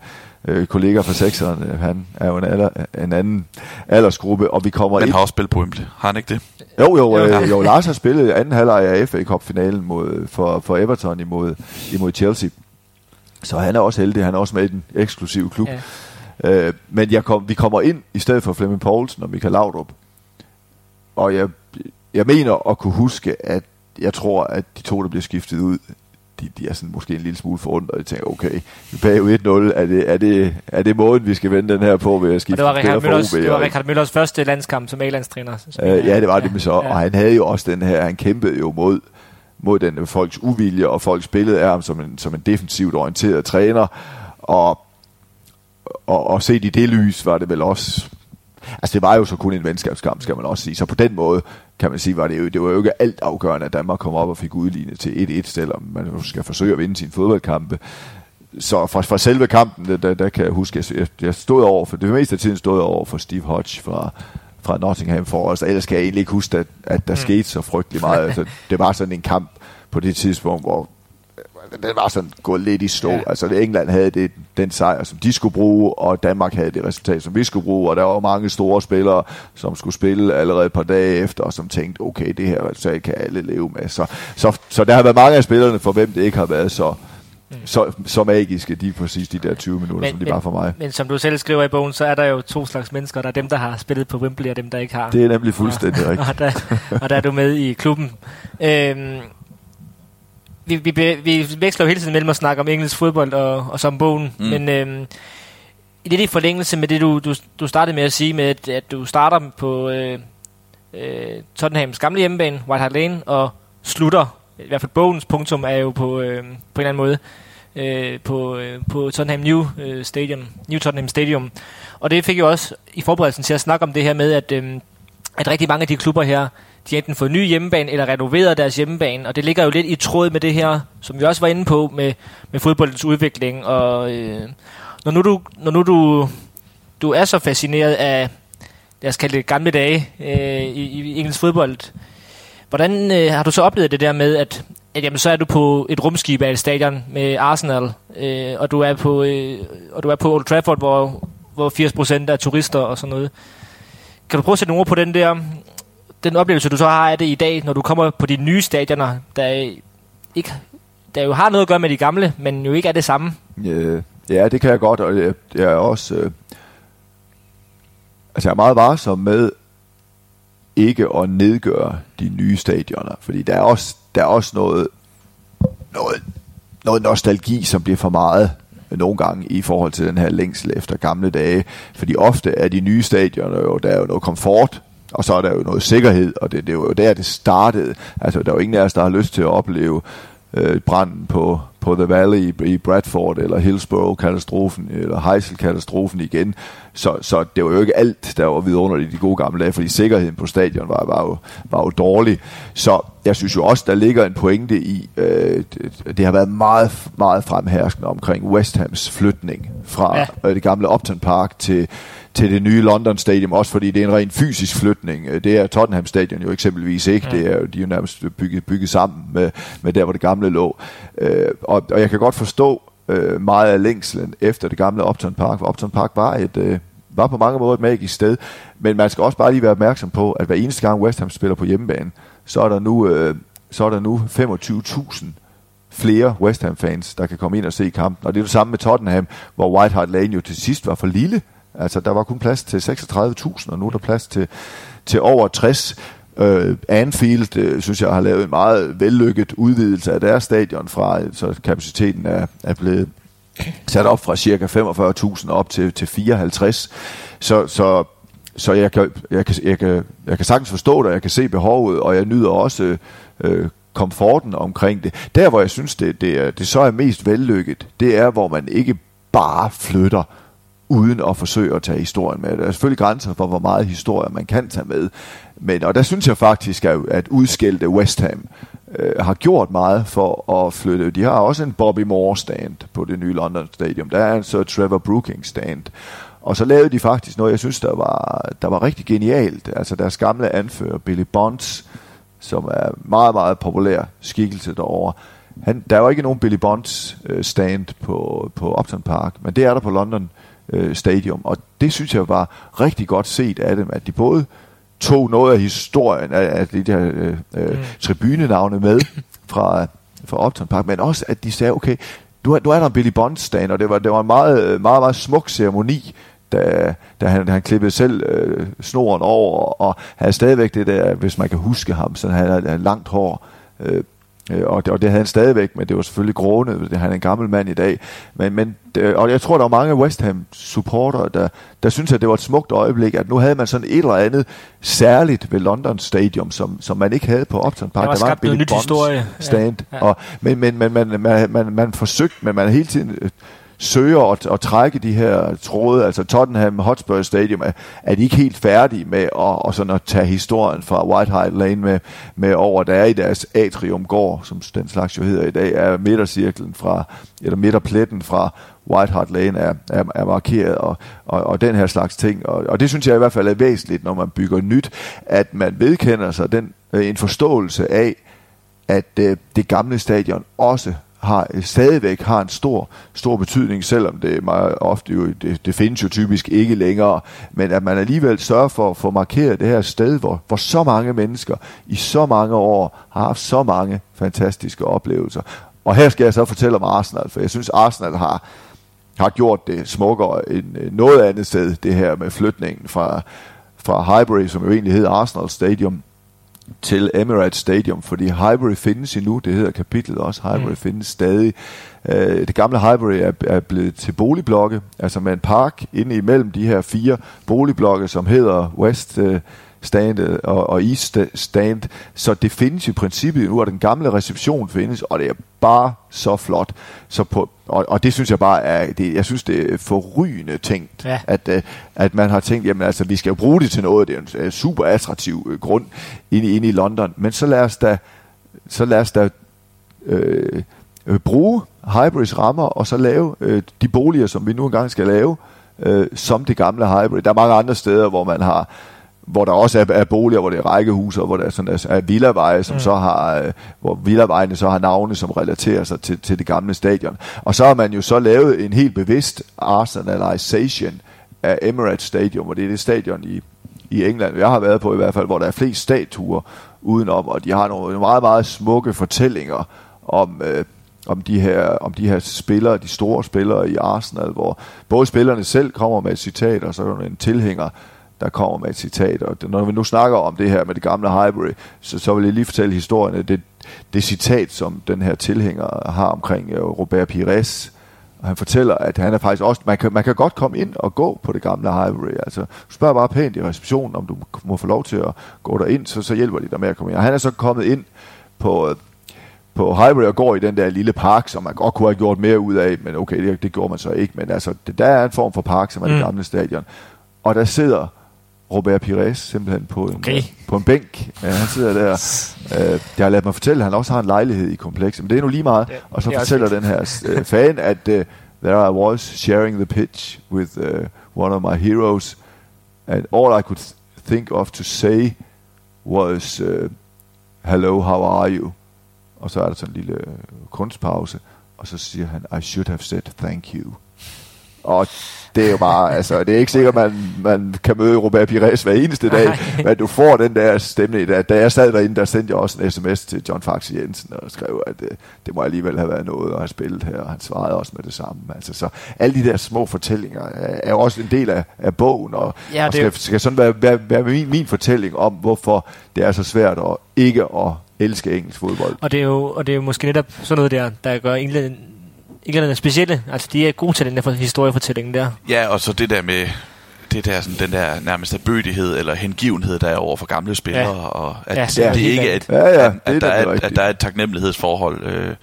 øh, kollega fra sekseren. Han er jo en, alder, en anden aldersgruppe, og vi kommer Han ind... har også spillet på Wembley. Har han ikke det? Jo, jo, øh, jo Lars har spillet anden halvleg af FA Cup-finalen mod, for, for Everton imod, imod Chelsea. Så han er også heldig. Han er også med i den eksklusive klub. Ja. Øh, men jeg kom, vi kommer ind i stedet for Flemming Poulsen og Michael Laudrup. Og jeg, jeg mener at kunne huske, at jeg tror, at de to, der bliver skiftet ud, de, de er sådan måske en lille smule forundret, de tænker, okay, vi bag 1-0, er det, er, det, er det måden, vi skal vende den her på ved at skifte og det var Richard Møllers, det var Richard Møllers første landskamp som A-landstræner. Øh, ja, det var det med så, ja. og han havde jo også den her, han kæmpede jo mod, mod den folks uvilje, og folk spillede af ham som en, som en defensivt orienteret træner, og, og, og set i det lys var det vel også Altså det var jo så kun en venskabskamp, skal man også sige. Så på den måde kan man sige, var det jo, det var jo ikke alt afgørende, at Danmark kom op og fik udlignet til 1-1, selvom man skal forsøge at vinde sin fodboldkampe. Så fra, fra selve kampen, der, der kan jeg huske, at jeg, jeg stod over for, det meste af tiden stod jeg over for Steve Hodge fra, fra Nottingham Forest. Ellers kan jeg egentlig ikke huske, at, at der mm. skete så frygtelig meget. Altså, det var sådan en kamp på det tidspunkt, hvor den var sådan gået lidt i stå. Ja. Altså England havde det, den sejr, som de skulle bruge, og Danmark havde det resultat, som vi skulle bruge, og der var mange store spillere, som skulle spille allerede et par dage efter, og som tænkte, okay, det her resultat kan alle leve med. Så, så, så der har været mange af spillerne, for hvem det ikke har været så, mm. så, så magiske, de præcis de der 20 minutter, men, som de men, var for mig. Men som du selv skriver i bogen, så er der jo to slags mennesker. Der er dem, der har spillet på Wembley, og dem, der ikke har. Det er nemlig fuldstændig og, rigtigt. Og der, og der er du med i klubben. Øhm, vi, vi, vi veksler jo hele tiden mellem at snakke om engelsk fodbold og, og som bogen, mm. men i det i forlængelse med det, du, du, du startede med at sige, med at, at du starter på øh, øh, Tottenhams gamle hjemmebane, White Hart Lane, og slutter, i hvert fald bogens punktum er jo på, øh, på en eller anden måde, øh, på, øh, på Tottenham New øh, Stadium, New Tottenham Stadium. Og det fik jo også i forberedelsen til at snakke om det her med, at, øh, at rigtig mange af de klubber her, de har enten fået ny hjemmebane eller renoveret deres hjemmebane, og det ligger jo lidt i tråd med det her, som vi også var inde på med, med fodboldens udvikling. Og øh, når nu, du, når nu du, du er så fascineret af, lad os kalde det gamle dage øh, i, i engelsk fodbold, hvordan øh, har du så oplevet det der med, at, at jamen, så er du på et rumskib af et stadion med Arsenal, øh, og, du er på, øh, og du er på Old Trafford, hvor, hvor 80% er turister og sådan noget. Kan du prøve at sætte nogle ord på den der den oplevelse, du så har af det i dag, når du kommer på de nye stadioner, der, ikke, der jo har noget at gøre med de gamle, men jo ikke er det samme. Ja, ja det kan jeg godt, og jeg, jeg er også... Øh, altså jeg er meget varsom med ikke at nedgøre de nye stadioner, fordi der er også, der er også noget, noget, noget nostalgi, som bliver for meget nogle gange i forhold til den her længsel efter gamle dage. Fordi ofte er de nye stadioner jo, der er jo noget komfort, og så er der jo noget sikkerhed, og det, det var jo der, det startede. Altså, der er jo ingen af os, der har lyst til at opleve øh, branden på, på The Valley i, i Bradford, eller Hillsborough-katastrofen, eller Heysel-katastrofen igen. Så, så det var jo ikke alt, der var vidunderligt i de gode gamle dage, fordi sikkerheden på stadion var, var, jo, var jo dårlig. Så jeg synes jo også, der ligger en pointe i, øh, det, det har været meget, meget fremherskende omkring West Hams flytning fra ja. øh, det gamle Upton Park til til det nye London Stadium, også fordi det er en ren fysisk flytning. Øh, det er Tottenham Stadion jo eksempelvis ikke. Det er jo, de er jo nærmest bygget, bygget sammen med, med der, hvor det gamle lå. Øh, og, og jeg kan godt forstå øh, meget af længslen efter det gamle Upton Park, for Upton Park var et... Øh, var på mange måder et magisk sted, men man skal også bare lige være opmærksom på, at hver eneste gang West Ham spiller på hjemmebane, så er der nu, øh, så er der nu 25.000 flere West Ham fans, der kan komme ind og se kampen. Og det er det samme med Tottenham, hvor White Hart Lane jo til sidst var for lille, Altså, der var kun plads til 36.000, og nu er der plads til, til over 60. Uh, øh, Anfield, uh, synes jeg, har lavet en meget vellykket udvidelse af deres stadion fra, så kapaciteten er, er blevet sat op fra cirka 45.000 op til, til 54. Så, så, så jeg, kan, jeg, kan, jeg, kan, jeg kan sagtens forstå det, jeg kan se behovet, og jeg nyder også uh, komforten omkring det. Der, hvor jeg synes, det, det, er, det så er mest vellykket, det er, hvor man ikke bare flytter uden at forsøge at tage historien med. Der er selvfølgelig grænser for, hvor meget historie man kan tage med. Men, og der synes jeg faktisk, at, at udskældte West Ham øh, har gjort meget for at flytte. De har også en Bobby Moore stand på det nye London Stadium. Der er en så Trevor Brooking stand. Og så lavede de faktisk noget, jeg synes, der var, der var rigtig genialt. Altså deres gamle anfører, Billy Bonds, som er meget, meget populær skikkelse derovre. Han, der er jo ikke nogen Billy Bonds øh, stand på, på Upton Park, men det er der på London øh, Stadium. Og det synes jeg var rigtig godt set af dem, at de både tog noget af historien af, af de der øh, øh, mm. tribunenavne med fra, fra Upton Park, men også at de sagde, okay, du, du er der en Billy Bonds stand, og det var, det var en meget, meget, meget smuk ceremoni, da, da han, han klippede selv øh, snoren over, og havde stadigvæk det der, hvis man kan huske ham, så han havde langt hår, øh, Øh, og, det, og det havde han stadigvæk, men det var selvfølgelig grående. Han er en gammel mand i dag. Men, men, det, og jeg tror, der var mange West Ham supportere, der, der synes at det var et smukt øjeblik, at nu havde man sådan et eller andet særligt ved London Stadium, som, som man ikke havde på Upton Park. Der var, der var en Billy Bonds historie. stand. Ja, ja. Og, men men, men man, man, man, man forsøgte, men man hele tiden øh, søger at, at trække de her tråde, altså Tottenham Hotspur Stadium, er, er de ikke helt færdige med at, og sådan at tage historien fra White Hart Lane med, med over, der er i deres atrium går, som den slags jo hedder i dag, er midtercirklen fra, eller midterpletten fra White Hart Lane er, er, er markeret, og, og, og den her slags ting. Og, og det synes jeg i hvert fald er væsentligt, når man bygger nyt, at man vedkender sig den, øh, en forståelse af, at øh, det gamle stadion også har, stadigvæk har en stor, stor betydning, selvom det meget ofte jo, det, det findes jo typisk ikke længere, men at man alligevel sørger for at få markeret det her sted, hvor, hvor så mange mennesker i så mange år har haft så mange fantastiske oplevelser. Og her skal jeg så fortælle om Arsenal, for jeg synes Arsenal har, har gjort det smukkere end øh, noget andet sted, det her med flytningen fra, fra Highbury, som jo egentlig hedder Arsenal Stadium, til Emirates Stadium, fordi Highbury findes endnu, det hedder kapitlet også, Highbury mm. findes stadig. Øh, det gamle Highbury er, er blevet til boligblokke, altså med en park inde imellem de her fire boligblokke, som hedder West øh, Stand og, og East Stand, så det findes i princippet nu, og den gamle reception findes, og det er bare så flot. Så på, og, og det synes jeg bare er, det, jeg synes det er forrygende tænkt, ja. at, uh, at man har tænkt, jamen altså, vi skal jo bruge det til noget, det er en uh, super attraktiv grund inde, inde i London, men så lad os da, så lad os da øh, øh, bruge Hybrids rammer, og så lave øh, de boliger, som vi nu engang skal lave, øh, som det gamle Hybrid. Der er mange andre steder, hvor man har hvor der også er, er boliger, hvor det er rækkehuse, og hvor der er, sådan, er, er villaveje, som mm. så har, øh, hvor villavejene så har navne, som relaterer sig til, til det gamle stadion. Og så har man jo så lavet en helt bevidst arsenalisation af Emirates Stadium, og det er det stadion i, i England, jeg har været på i hvert fald, hvor der er flest statuer udenom, og de har nogle meget, meget smukke fortællinger om, øh, om de her om de her spillere, de store spillere i Arsenal, hvor både spillerne selv kommer med et citat, og så er der en tilhænger, der kommer med et citat. Og når vi nu snakker om det her med det gamle Highbury, så, så vil jeg lige fortælle historien. Det, det citat, som den her tilhænger har omkring uh, Robert Pires, og han fortæller, at han er faktisk også, man kan, man kan godt komme ind og gå på det gamle Highbury. Altså, du spørger bare pænt i receptionen, om du må få lov til at gå derind, så, så hjælper de dig med at komme ind. Og han er så kommet ind på, på Highbury og går i den der lille park, som man godt kunne have gjort mere ud af, men okay, det, det gjorde man så ikke. Men altså, det, der er en form for park, som er mm. det gamle stadion. Og der sidder Robert Pires simpelthen på en, okay. på en bænk. Ja, han sidder der. Øh, jeg har ladet mig fortælle, at han også har en lejlighed i komplekset, men det er nu lige meget. Ja, og så fortæller den her uh, fan, at uh, there I was sharing the pitch with uh, one of my heroes, and all I could think of to say was, uh, hello, how are you? Og så er der sådan en lille kunstpause, og så siger han, I should have said thank you. Og det er jo bare, altså, det er ikke sikkert, man, man kan møde Robert Pires hver eneste dag, men du får den der stemning. Da, da jeg sad derinde, der sendte jeg også en sms til John Faxe Jensen og skrev, at det, det må alligevel have været noget at have spillet her, og han svarede også med det samme. Altså, så alle de der små fortællinger er, jo også en del af, af bogen, og, ja, og skal, skal sådan være, være, være min, min fortælling om, hvorfor det er så svært at ikke at elske engelsk fodbold. Og det er jo, og det er jo måske netop sådan noget der, der gør England englænderne specielle. Altså, de er gode til den der historiefortælling der. Ja, og så det der med det der, sådan, den der nærmest bødighed eller hengivenhed, der er over for gamle spillere, ja. og at ja, det, det ikke at, ja, ja, at, at, det der er, at der er et taknemmelighedsforhold, øh,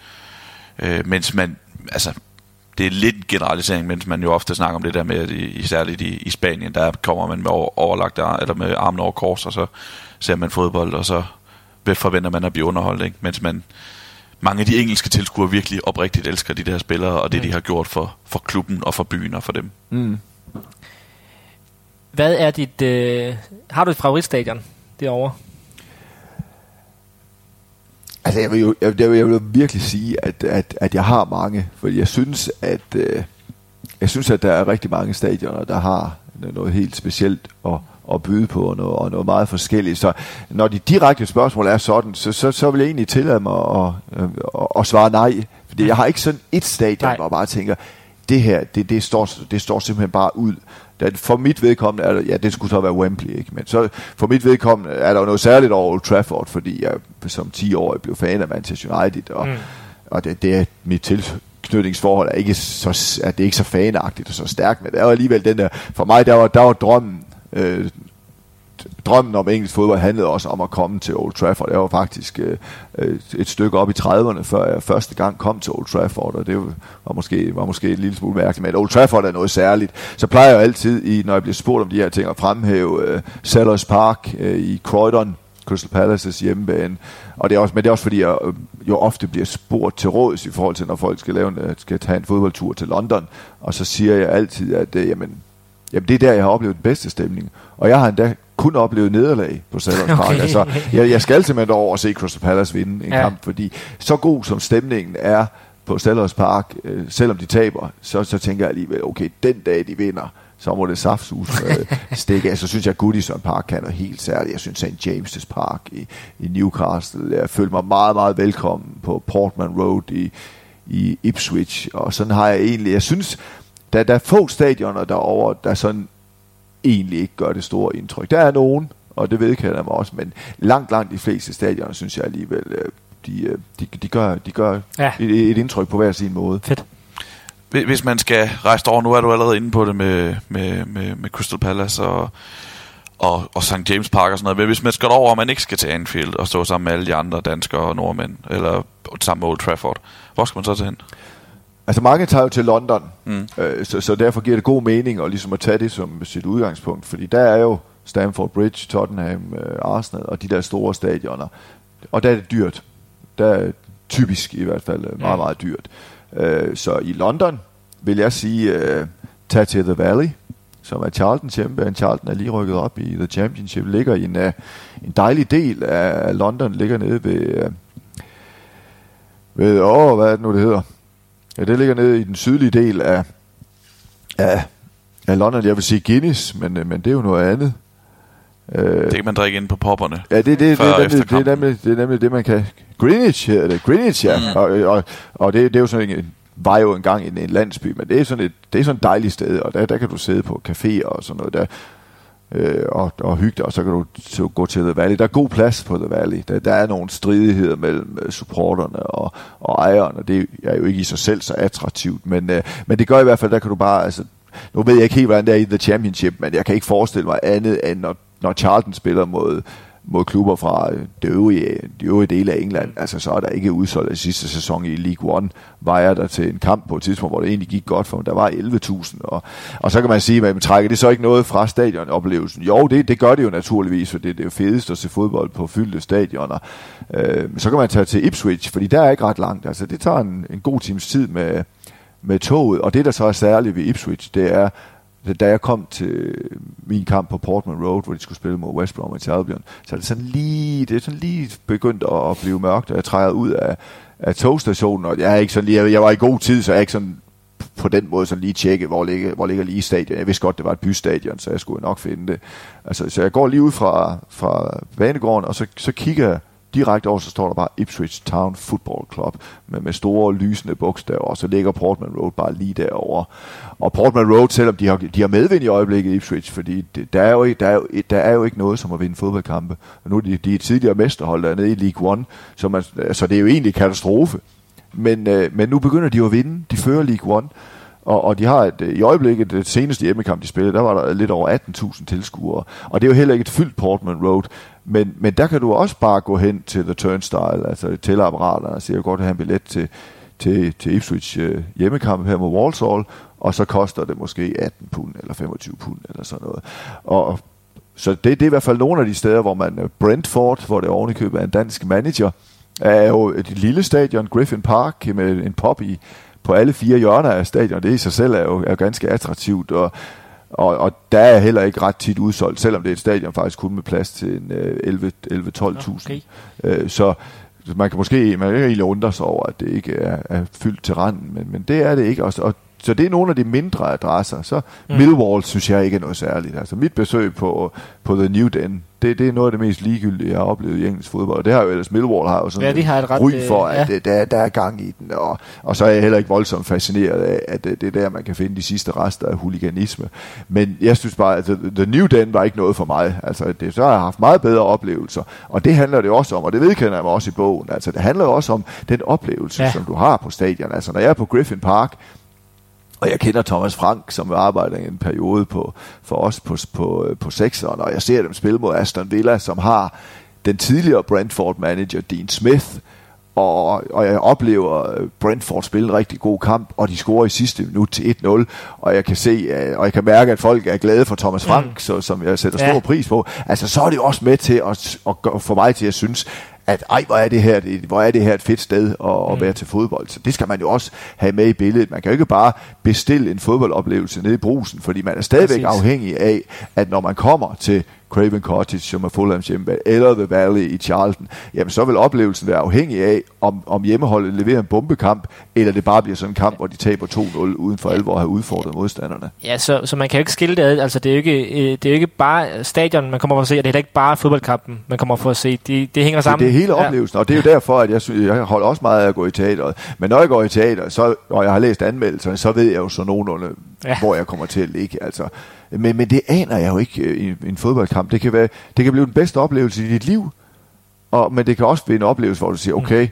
øh, mens man, altså, det er lidt en generalisering, mens man jo ofte snakker om det der med, at i, særligt i, i Spanien, der kommer man med over, overlagt eller med armen over kors, og så ser man fodbold, og så forventer man at blive underholdt, ikke? mens man mange af de engelske tilskuere virkelig oprigtigt elsker de der spillere, og det mm. de har gjort for, for klubben og for byen og for dem. Mm. Hvad er dit... Øh, har du et favoritstadion derovre? Altså, jeg vil jo jeg, jeg vil, jeg vil virkelig sige, at, at, at jeg har mange, for jeg synes, at øh, jeg synes, at der er rigtig mange stadioner, der har noget helt specielt at, at byde på, og noget, og noget meget forskelligt. Så når de direkte spørgsmål er sådan, så, så, så vil jeg egentlig tillade mig at, at, at, at svare nej. Fordi jeg har ikke sådan et stadion, nej. hvor jeg bare tænker, det her, det, det, står, det står simpelthen bare ud. For mit vedkommende er der, ja, det skulle så være Wembley, ikke? men så for mit vedkommende er der jo noget særligt over Old Trafford, fordi jeg som 10 år blev fan af Manchester United, og, mm. og det, det er mit tilknytningsforhold er ikke så, er det ikke så fanagtigt og så stærkt, men det er jo alligevel den der, for mig der var, der var drømmen, øh, drømmen om engelsk fodbold handlede også om at komme til Old Trafford. Jeg var faktisk øh, øh et stykke op i 30'erne, før jeg første gang kom til Old Trafford, og det var måske, var måske et lille smule mærkeligt, men Old Trafford er noget særligt. Så plejer jeg altid, i, når jeg bliver spurgt om de her ting, at fremhæve øh, Sellers Park øh, i Croydon, Crystal Palace's hjemmebane. Og det er også, men det er også fordi, jeg øh, jo ofte bliver spurgt til råds i forhold til, når folk skal, lave en, øh, skal tage en fodboldtur til London. Og så siger jeg altid, at øh, jamen, jamen, det er der, jeg har oplevet den bedste stemning. Og jeg har endda kun oplevet nederlag på Sellers Park. Okay. Altså, jeg, jeg skal simpelthen over og se Crystal Palace vinde en ja. kamp, fordi så god som stemningen er på Sellers Park, øh, selvom de taber, så, så tænker jeg alligevel, okay, den dag de vinder, så må det saftsus øh, stikke af. Så synes jeg, at Goodison Park kan noget helt særligt. Jeg synes, St. James' Park i, i Newcastle. Jeg føler mig meget, meget velkommen på Portman Road i, i Ipswich. Og sådan har jeg egentlig... Jeg synes, der, der er få stadioner derovre, der sådan egentlig ikke gør det store indtryk. Der er nogen, og det vedkender mig også, men langt, langt de fleste stadioner, synes jeg alligevel, øh, de, øh, de, de gør, de gør ja. et, et indtryk på hver sin måde. Fedt. Hvis man skal rejse over, nu er du allerede inde på det med, med, med, med Crystal Palace og, og, og St. James Park og sådan noget, men hvis man skal over, og man ikke skal til Anfield og stå sammen med alle de andre danskere og nordmænd, eller sammen med Old Trafford, hvor skal man så til hen? Altså mange tager jo til London, mm. øh, så, så derfor giver det god mening at, ligesom at tage det som sit udgangspunkt, fordi der er jo Stamford Bridge, Tottenham, øh, Arsenal og de der store stadioner, og der er det dyrt. Der er typisk i hvert fald øh, meget, meget dyrt. Øh, så i London vil jeg sige, øh, tag til The Valley, som er Charlton hjemmebane. Charlton er lige rykket op i The Championship, ligger i en, uh, en dejlig del af London, ligger nede ved, uh, ved åh, hvad er det nu, det hedder? Ja, det ligger nede i den sydlige del af, af, af London. Jeg vil sige Guinness, men, men det er jo noget andet. det kan man drikke ind på popperne. Ja, det, det, det, det, det, det, er nemlig, det er nemlig det, man kan... Greenwich hedder det. Greenwich, ja. Mm. Og, og, og det, det er jo sådan en, var jo engang i en, en landsby, men det er sådan et, det er sådan et dejligt sted, og der, der kan du sidde på café og sådan noget der, øh, og, og hygge dig, og så kan du så gå til The Valley. Der er god plads på The Valley. Der, der er nogle stridigheder mellem øh, supporterne og, og ejerne, og det er jo ikke i sig selv så attraktivt, men, øh, men det gør i hvert fald, der kan du bare, altså, nu ved jeg ikke helt, hvordan det er i The Championship, men jeg kan ikke forestille mig andet, end når, når Charlton spiller mod mod klubber fra øh, det øvrige, de øvrige dele af England. Altså, så er der ikke udsolgt i sidste sæson i League One. Var jeg der til en kamp på et tidspunkt, hvor det egentlig gik godt for, der var 11.000. Og, og så kan man sige, at trækker det så ikke noget fra stadionoplevelsen? Jo, det, det gør det jo naturligvis, for det, det er jo fedest at se fodbold på fyldte stadioner. Øh, så kan man tage til Ipswich, fordi der er ikke ret langt. Altså, det tager en, en god times tid med, med toget, og det, der så er særligt ved Ipswich, det er, da jeg kom til min kamp på Portman Road, hvor de skulle spille mod West Bromwich Albion, så er det sådan lige, det er sådan lige begyndt at blive mørkt, og jeg træder ud af, af togstationen, og jeg, er ikke sådan lige, jeg var i god tid, så jeg er ikke sådan på den måde sådan lige tjekke, hvor ligger, hvor ligger lige stadion. Jeg vidste godt, det var et bystadion, så jeg skulle nok finde det. Altså, så jeg går lige ud fra, fra banegården, og så, så kigger jeg Direkte over, så står der bare Ipswich Town Football Club med, med store lysende bogstaver, og så ligger Portman Road bare lige derovre. Og Portman Road, selvom de har, de har medvind i øjeblikket i Ipswich, fordi det, der, er jo ikke, der, er jo, der er jo ikke noget som at vinde fodboldkampe. Og nu er de, de er tidligere mesterhold dernede i League One, så, man, så det er jo egentlig katastrofe. Men, øh, men nu begynder de jo at vinde. De fører League One. Og, og de har et, øh, i øjeblikket, det seneste hjemmekamp, de spillede, der var der lidt over 18.000 tilskuere. Og det er jo heller ikke et fyldt Portman Road. Men, men der kan du også bare gå hen til The Turnstile, altså tælleapparaterne, og sige, jeg godt have en billet til, til, til Ipswich øh, hjemmekamp her mod Walsall, og så koster det måske 18 pund eller 25 pund eller sådan noget. Og så det, det er i hvert fald nogle af de steder, hvor man øh, Brentford, hvor det ovenikøbet er en dansk manager, er jo et lille stadion, Griffin Park, med en pop i, på alle fire hjørner af stadion. Det i sig selv er jo er ganske attraktivt, og, og, og der er heller ikke ret tit udsolgt, selvom det er et stadion faktisk kun med plads til en øh, 11-12.000. Okay. Øh, så man kan måske man kan egentlig undre sig over, at det ikke er, er fyldt til randen, men, men det er det ikke. Og, og så det er nogle af de mindre adresser. Så mm. Millwall synes jeg ikke er noget særligt. Altså mit besøg på, på The New Den, det, det er noget af det mest ligegyldige, jeg har oplevet i engelsk fodbold. Og det har jo ellers Millwall har jo sådan ja, de har et ret, ry for, øh, at ja. der, der er gang i den. Og, og så er jeg heller ikke voldsomt fascineret af, at det, det er der, man kan finde de sidste rester af huliganisme. Men jeg synes bare, at The New Den var ikke noget for mig. Altså, det, så har jeg haft meget bedre oplevelser. Og det handler det også om, og det vedkender jeg mig også i bogen. Altså, det handler også om den oplevelse, ja. som du har på stadion. Altså, når jeg er på Griffin Park, og jeg kender Thomas Frank, som arbejder i en periode på, for os på, på, på sekseren, og jeg ser dem spille mod Aston Villa, som har den tidligere Brentford-manager Dean Smith, og, og jeg oplever Brentford spille en rigtig god kamp, og de scorer i sidste minut til 1-0, og jeg kan se, øh, og jeg kan mærke, at folk er glade for Thomas Frank, mm. så, som jeg sætter stor ja. pris på. Altså, så er det også med til at, at få mig til at synes, at ej, hvor er det her, hvor er det her et fedt sted at, at være til fodbold. Så det skal man jo også have med i billedet. Man kan jo ikke bare bestille en fodboldoplevelse nede i brusen, fordi man er stadigvæk Præcis. afhængig af, at når man kommer til Craven Cottage, som er Fulhams hjemme, eller The Valley i Charlton, jamen så vil oplevelsen være afhængig af, om, om hjemmeholdet leverer en bombekamp, eller det bare bliver sådan en kamp, hvor de taber 2-0 uden for alvor at have udfordret modstanderne. Ja, så, så man kan jo ikke skille det ad. Altså, det er jo ikke, øh, det er jo ikke bare stadion, man kommer for at se, og det er heller ikke bare fodboldkampen, man kommer for at se. Det, det hænger sammen. Det, det er hele oplevelsen, ja. og det er jo derfor, at jeg, synes, jeg holder også meget af at gå i teateret. Men når jeg går i teater, så, og jeg har læst anmeldelser, så ved jeg jo så nogenlunde, ja. hvor jeg kommer til at ligge. Altså, men, men det aner jeg jo ikke øh, i en fodboldkamp. Det kan, være, det kan blive den bedste oplevelse i dit liv, og, men det kan også blive en oplevelse, hvor du siger, okay, mm.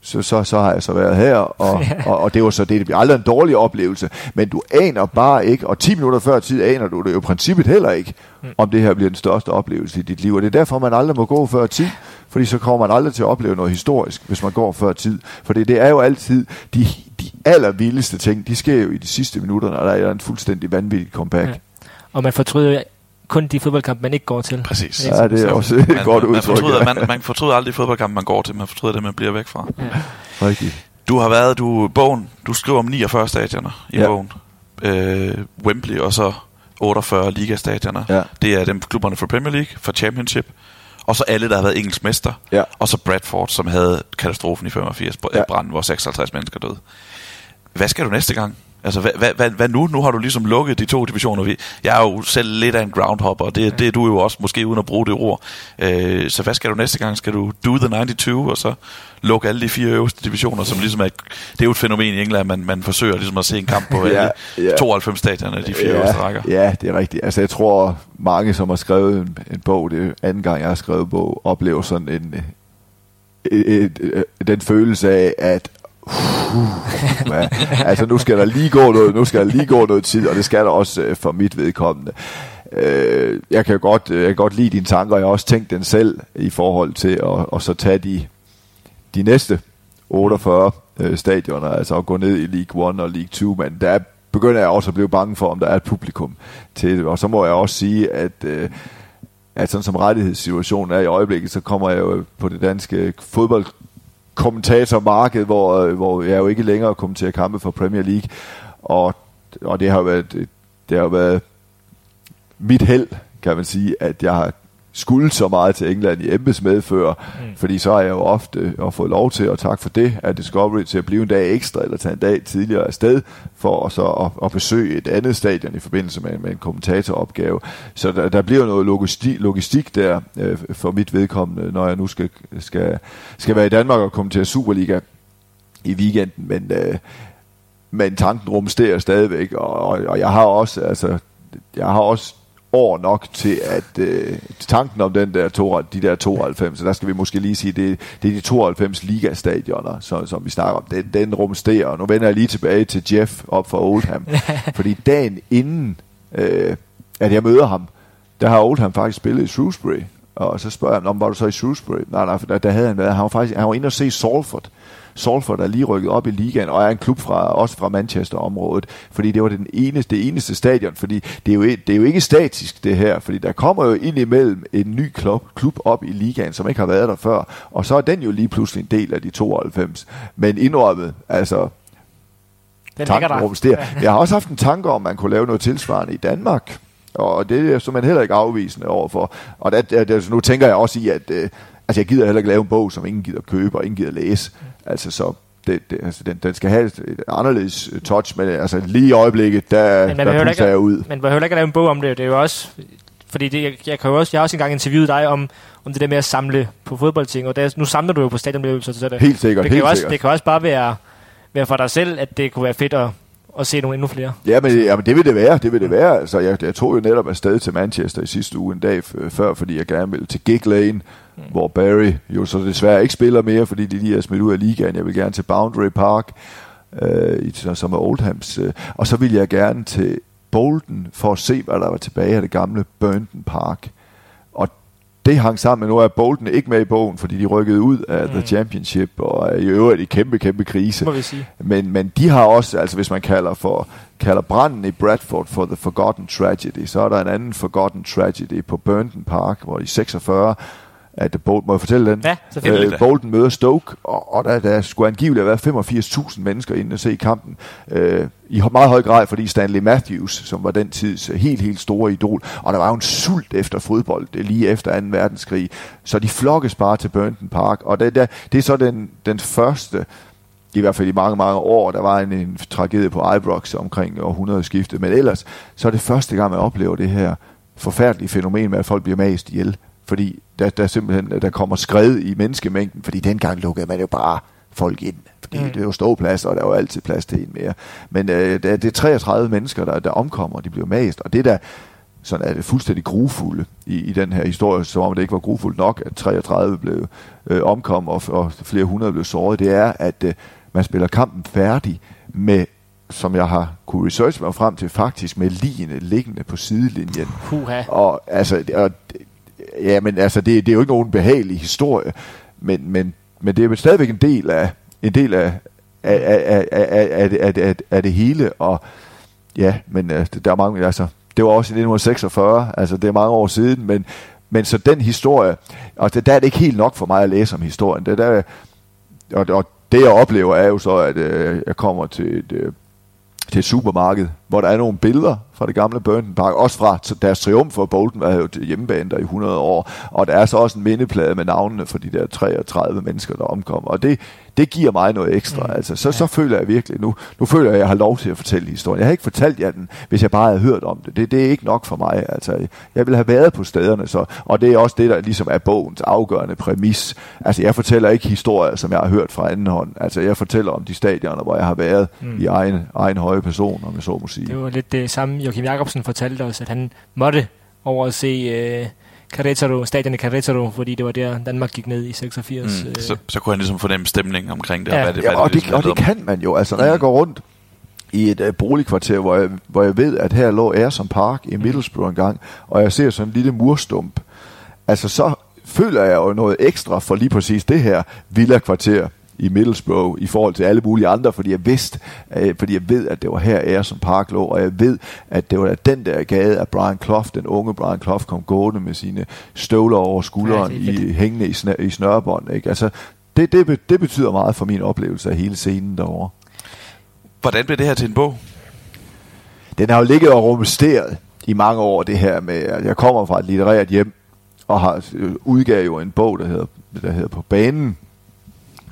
så, så, så har jeg så været her, og, og, og det var så det. Det bliver aldrig en dårlig oplevelse, men du aner bare ikke, og 10 minutter før tid aner du det jo i princippet heller ikke, mm. om det her bliver den største oplevelse i dit liv. Og det er derfor, man aldrig må gå før tid, fordi så kommer man aldrig til at opleve noget historisk, hvis man går før tid. For det er jo altid de, de allervildeste ting, de sker jo i de sidste minutter, når der er en fuldstændig vanvittig comeback. Ja og man fortryder kun de fodboldkampe, man ikke går til. Præcis. Ja, det er også et man, godt udtryk. Man fortryder, man, man fortryder aldrig de fodboldkampe, man går til. Man fortryder det, man bliver væk fra. Ja. Rigtigt. Du har været, du, bogen, du skriver om 49 stadioner i ja. bogen. Øh, Wembley og så 48 ligastadioner. Ja. Det er dem klubberne for Premier League, for Championship, og så alle, der har været engelsk mester. Ja. Og så Bradford, som havde katastrofen i 85, ja. branden, hvor 56 mennesker døde. Hvad skal du næste gang? Altså, hvad, hvad, hvad, hvad nu? Nu har du ligesom lukket de to divisioner. Jeg er jo selv lidt af en groundhopper, og det, det er du jo også, måske uden at bruge det ord. Øh, så hvad skal du næste gang? Skal du do the 92, og så lukke alle de fire øverste divisioner, som ligesom er, det er jo et fænomen i England, man, man forsøger ligesom at se en kamp på ja, ja. 92 stadioner, de fire ja, øverste rækker. Ja, det er rigtigt. Altså, jeg tror, mange, som har skrevet en, en bog, det er anden gang, jeg har skrevet en bog, oplever sådan en, et, et, et, den følelse af, at Uh, Uh, ja. altså nu skal der lige gå noget, nu skal der lige gå noget tid, og det skal der også øh, for mit vedkommende. Øh, jeg kan godt, øh, jeg kan godt lide dine tanker, jeg har også tænkt den selv i forhold til at, og så tage de, de næste 48 øh, stadioner, altså at gå ned i League 1 og League 2, men der begynder jeg også at blive bange for, om der er et publikum til det, og så må jeg også sige, at øh, at sådan som rettighedssituationen er i øjeblikket, så kommer jeg jo på det danske fodbold kommentatormarked, hvor, øh, hvor jeg jo ikke længere kommenterer kampe for Premier League. Og, og det har jo været, det har jo været mit held, kan man sige, at jeg har skulle så meget til England i embedsmedfører, mm. fordi så har jeg jo ofte og fået lov til, og tak for det, at Discovery til at blive en dag ekstra, eller tage en dag tidligere afsted, for så at, at besøge et andet stadion i forbindelse med, med en kommentatoropgave. Så der, der bliver noget logistik, logistik der øh, for mit vedkommende, når jeg nu skal, skal, skal være i Danmark og kommentere Superliga i weekenden, men, øh, men tanken rumsterer stadigvæk, og, og jeg har også, altså, jeg har også år nok til at øh, tanken om den der to, de der 92, så der skal vi måske lige sige, det, det er de 92 ligastadioner, som, som vi snakker om. Den, den rumsterer. Nu vender jeg lige tilbage til Jeff op fra Oldham, fordi dagen inden, øh, at jeg møder ham, der har Oldham faktisk spillet i Shrewsbury, Og så spørger jeg ham, var du så i Shrewsbury? Nej, nej, for der, der havde han været. Han var faktisk han var inde og se Salford. Salford er lige rykket op i ligaen, og er en klub fra, også fra Manchester-området, fordi det var den eneste, det eneste stadion, fordi det er, jo, det er jo ikke statisk det her, fordi der kommer jo ind imellem en ny klub, klub op i ligaen, som ikke har været der før, og så er den jo lige pludselig en del af de 92. Men indrømmet, altså, Den tanken ligger der. Jeg har også haft en tanke om, at man kunne lave noget tilsvarende i Danmark. Og det er så man heller ikke afvisende overfor. Og der, der, der, nu tænker jeg også i, at øh, altså jeg gider heller ikke lave en bog, som ingen gider købe og ingen gider læse. Altså så det, det, altså, den, den skal have et, et anderledes øh, touch, men altså lige i øjeblikket, der, Men man der puster ikke- jeg ud. Man behøver ikke at lave en bog om det. Det er jo også... Fordi det, jeg, jeg, kan jo også, jeg har også engang interviewet dig om, om det der med at samle på fodboldting, og der, nu samler du jo på stadionoplevelser, så det, Helt sikkert, det, kan helt også, sikkert. det kan også bare være, være for dig selv, at det kunne være fedt at, at se nogle endnu flere. Ja, men, ja, men det vil det være, det vil det være. Altså, jeg, jeg tog jo netop afsted til Manchester i sidste uge en dag før, fordi jeg gerne ville til Gig Lane, mm. hvor Barry jo så desværre ikke spiller mere, fordi de lige er smidt ud af ligaen. Jeg vil gerne til Boundary Park, øh, som er Oldhams. Øh, og så vil jeg gerne til Bolton for at se, hvad der var tilbage af det gamle Burnton Park. Og det hang sammen med, nu er Bolton ikke med i bogen, fordi de rykkede ud af mm. The Championship, og er i øvrigt i kæmpe, kæmpe krise. Må vi sige. Men, men de har også, altså hvis man kalder for kalder branden i Bradford for The Forgotten Tragedy, så er der en anden Forgotten Tragedy på Burnton Park, hvor i 46, at Bolton, må jeg fortælle den? Ja, selvfølgelig. Øh, Bolton møder Stoke, og, og der, der skulle angiveligt have været 85.000 mennesker inde og se kampen. Øh, I meget høj grad, fordi Stanley Matthews, som var den tids helt, helt store idol, og der var jo en sult efter fodbold lige efter 2. verdenskrig, så de flokkes bare til Burnton Park, og det, der, det er så den, den første i hvert fald i mange, mange år. Der var en, en tragedie på Ibrox omkring århundredeskiftet, men ellers så er det første gang, man oplever det her forfærdelige fænomen med, at folk bliver mast ihjel. Fordi der, der simpelthen der kommer skred i menneskemængden, fordi dengang lukkede man jo bare folk ind. Fordi Mm. det er jo ståplads, og der er jo altid plads til en mere. Men øh, det, er- det er 33 mennesker, der, der omkommer, og de bliver mast. Og det der sådan er det fuldstændig grufulde i, i den her historie, som om det ikke var grufuldt nok, at 33 blev øh, omkom, og, og flere hundrede blev såret, det er, at øh, man spiller kampen færdig med, som jeg har kunne researche mig frem til, faktisk med ligene liggende på sidelinjen. Puha. Og altså, og, ja, men altså, det, det er jo ikke nogen behagelig historie, men, men, men det er jo stadigvæk en del af, en del af, af, af, af, af, af, af, det hele, og ja, men der er mange, altså, det var også i 1946, altså det er mange år siden, men, men så den historie, og det, der er det ikke helt nok for mig at læse om historien, det der, og, og det jeg oplever er jo så, at øh, jeg kommer til et, øh, til et supermarked, hvor der er nogle billeder fra det gamle Burnton Park, også fra deres triumf for Bolton var jo hjemmebane der i 100 år, og der er så også en mindeplade med navnene for de der 33 mennesker, der omkom, og det, det giver mig noget ekstra, mm. altså, så, så føler jeg virkelig, nu, nu føler jeg, at jeg har lov til at fortælle historien. Jeg har ikke fortalt jer den, hvis jeg bare havde hørt om det. Det, det er ikke nok for mig, altså, jeg vil have været på stederne, så, og det er også det, der ligesom er bogens afgørende præmis. Altså, jeg fortæller ikke historier, som jeg har hørt fra anden hånd, altså, jeg fortæller om de stadioner, hvor jeg har været mm. i egen, egen høje person, om jeg så må sige. Det var lidt det samme, Joachim Jacobsen fortalte os, at han måtte over at se uh, Querétaro, stadion i Querétaro, fordi det var der, Danmark gik ned i 86. Mm, øh. så, så kunne han ligesom fornemme stemningen omkring det, Ja. og hvad det, Ja, hvad og, det, ligesom og det kan man jo. Altså, når jeg går rundt i et uh, boligkvarter, hvor jeg, hvor jeg ved, at her lå Ayrson Park i Middlesbrough engang, og jeg ser sådan en lille murstump, altså så føler jeg jo noget ekstra for lige præcis det her villa-kvarter i Middlesbrough i forhold til alle mulige andre, fordi jeg vidste, øh, fordi jeg ved, at det var her Ayrson Park lå, og jeg ved, at det var den der gade, at Brian Clough, den unge Brian Clough, kom gående med sine støvler over skulderen, Ja, i, hængende i, snør, i snørbånd. Ikke? Altså, det, det, det betyder meget for min oplevelse af hele scenen derovre. Hvordan blev det her til en bog? Den har jo ligget og rumsteret i mange år, det her med, at jeg kommer fra et litterært hjem, og har øh, udgav jo en bog, der hedder, der hedder På banen.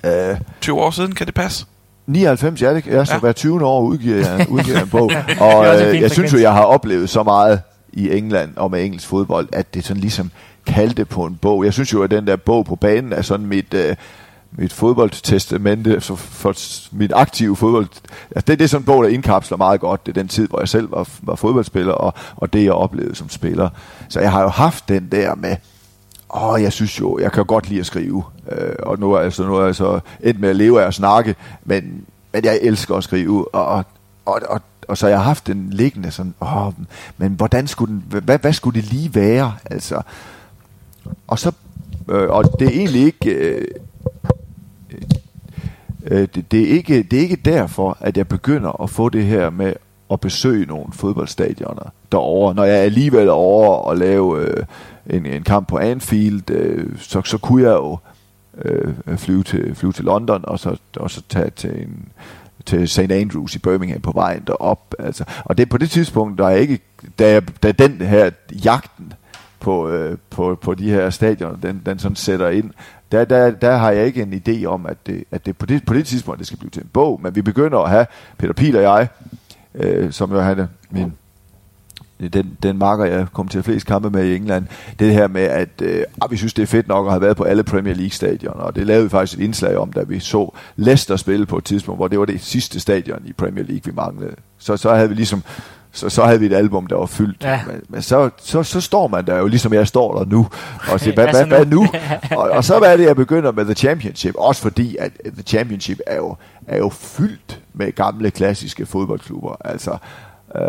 Uh, 20 år siden, kan det passe? 99, ja, det er så Ja. hver 20. år udgiver jeg, udgiver jeg en bog. Og øh, jeg synes jo, jeg har oplevet så meget i England og med engelsk fodbold, at det sådan ligesom kaldte på en bog. Jeg synes jo, at den der bog på banen er sådan mit, øh, mit fodboldtestamente, så for mit aktive fodbold. Altså det, det er sådan en bog, der indkapsler meget godt. Det er den tid, hvor jeg selv var, var fodboldspiller, og, og det, jeg oplevede som spiller. Så jeg har jo haft den der med, Åh, jeg synes jo, jeg kan godt lide at skrive. Øh, og nu er, altså, nu er jeg så endt med at leve af at snakke, men, men jeg elsker at skrive. Og, og, og, og, og så jeg har haft den liggende sådan, åh, men hvordan skulle den, hvad, hvad skulle det lige være? Altså, og så øh, og det er egentlig ikke øh, øh, det, det, er ikke det er ikke derfor at jeg begynder at få det her med at besøge nogle fodboldstadioner derovre, når jeg alligevel er over og lave øh, en, en kamp på Anfield, øh, så, så kunne jeg jo øh, flyve, til, flyve til London og så, og så tage til en til St. Andrews i Birmingham på vejen derop. Altså. Og det på det tidspunkt, der er ikke, da, jeg, da den her jagten på, øh, på, på de her stadioner, den, den sådan sætter ind, der, der, der har jeg ikke en idé om, at det, at det på, det på det tidspunkt, det skal blive til en bog, men vi begynder at have, Peter Pil og jeg, øh, som jo havde min den, den marker, jeg kom til flest kampe med i England, det her med, at øh, ah, vi synes, det er fedt nok at have været på alle Premier League-stadioner, og det lavede vi faktisk et indslag om, da vi så Leicester spille på et tidspunkt, hvor det var det sidste stadion i Premier League, vi manglede. Så, så havde vi ligesom så, så havde vi et album, der var fyldt. Ja. Men, men så, så, så står man der jo, ligesom jeg står der nu, og siger, hvad, hvad, hvad nu? og, og så er det, jeg begynder med The Championship, også fordi, at The Championship er jo, er jo fyldt med gamle, klassiske fodboldklubber. Altså,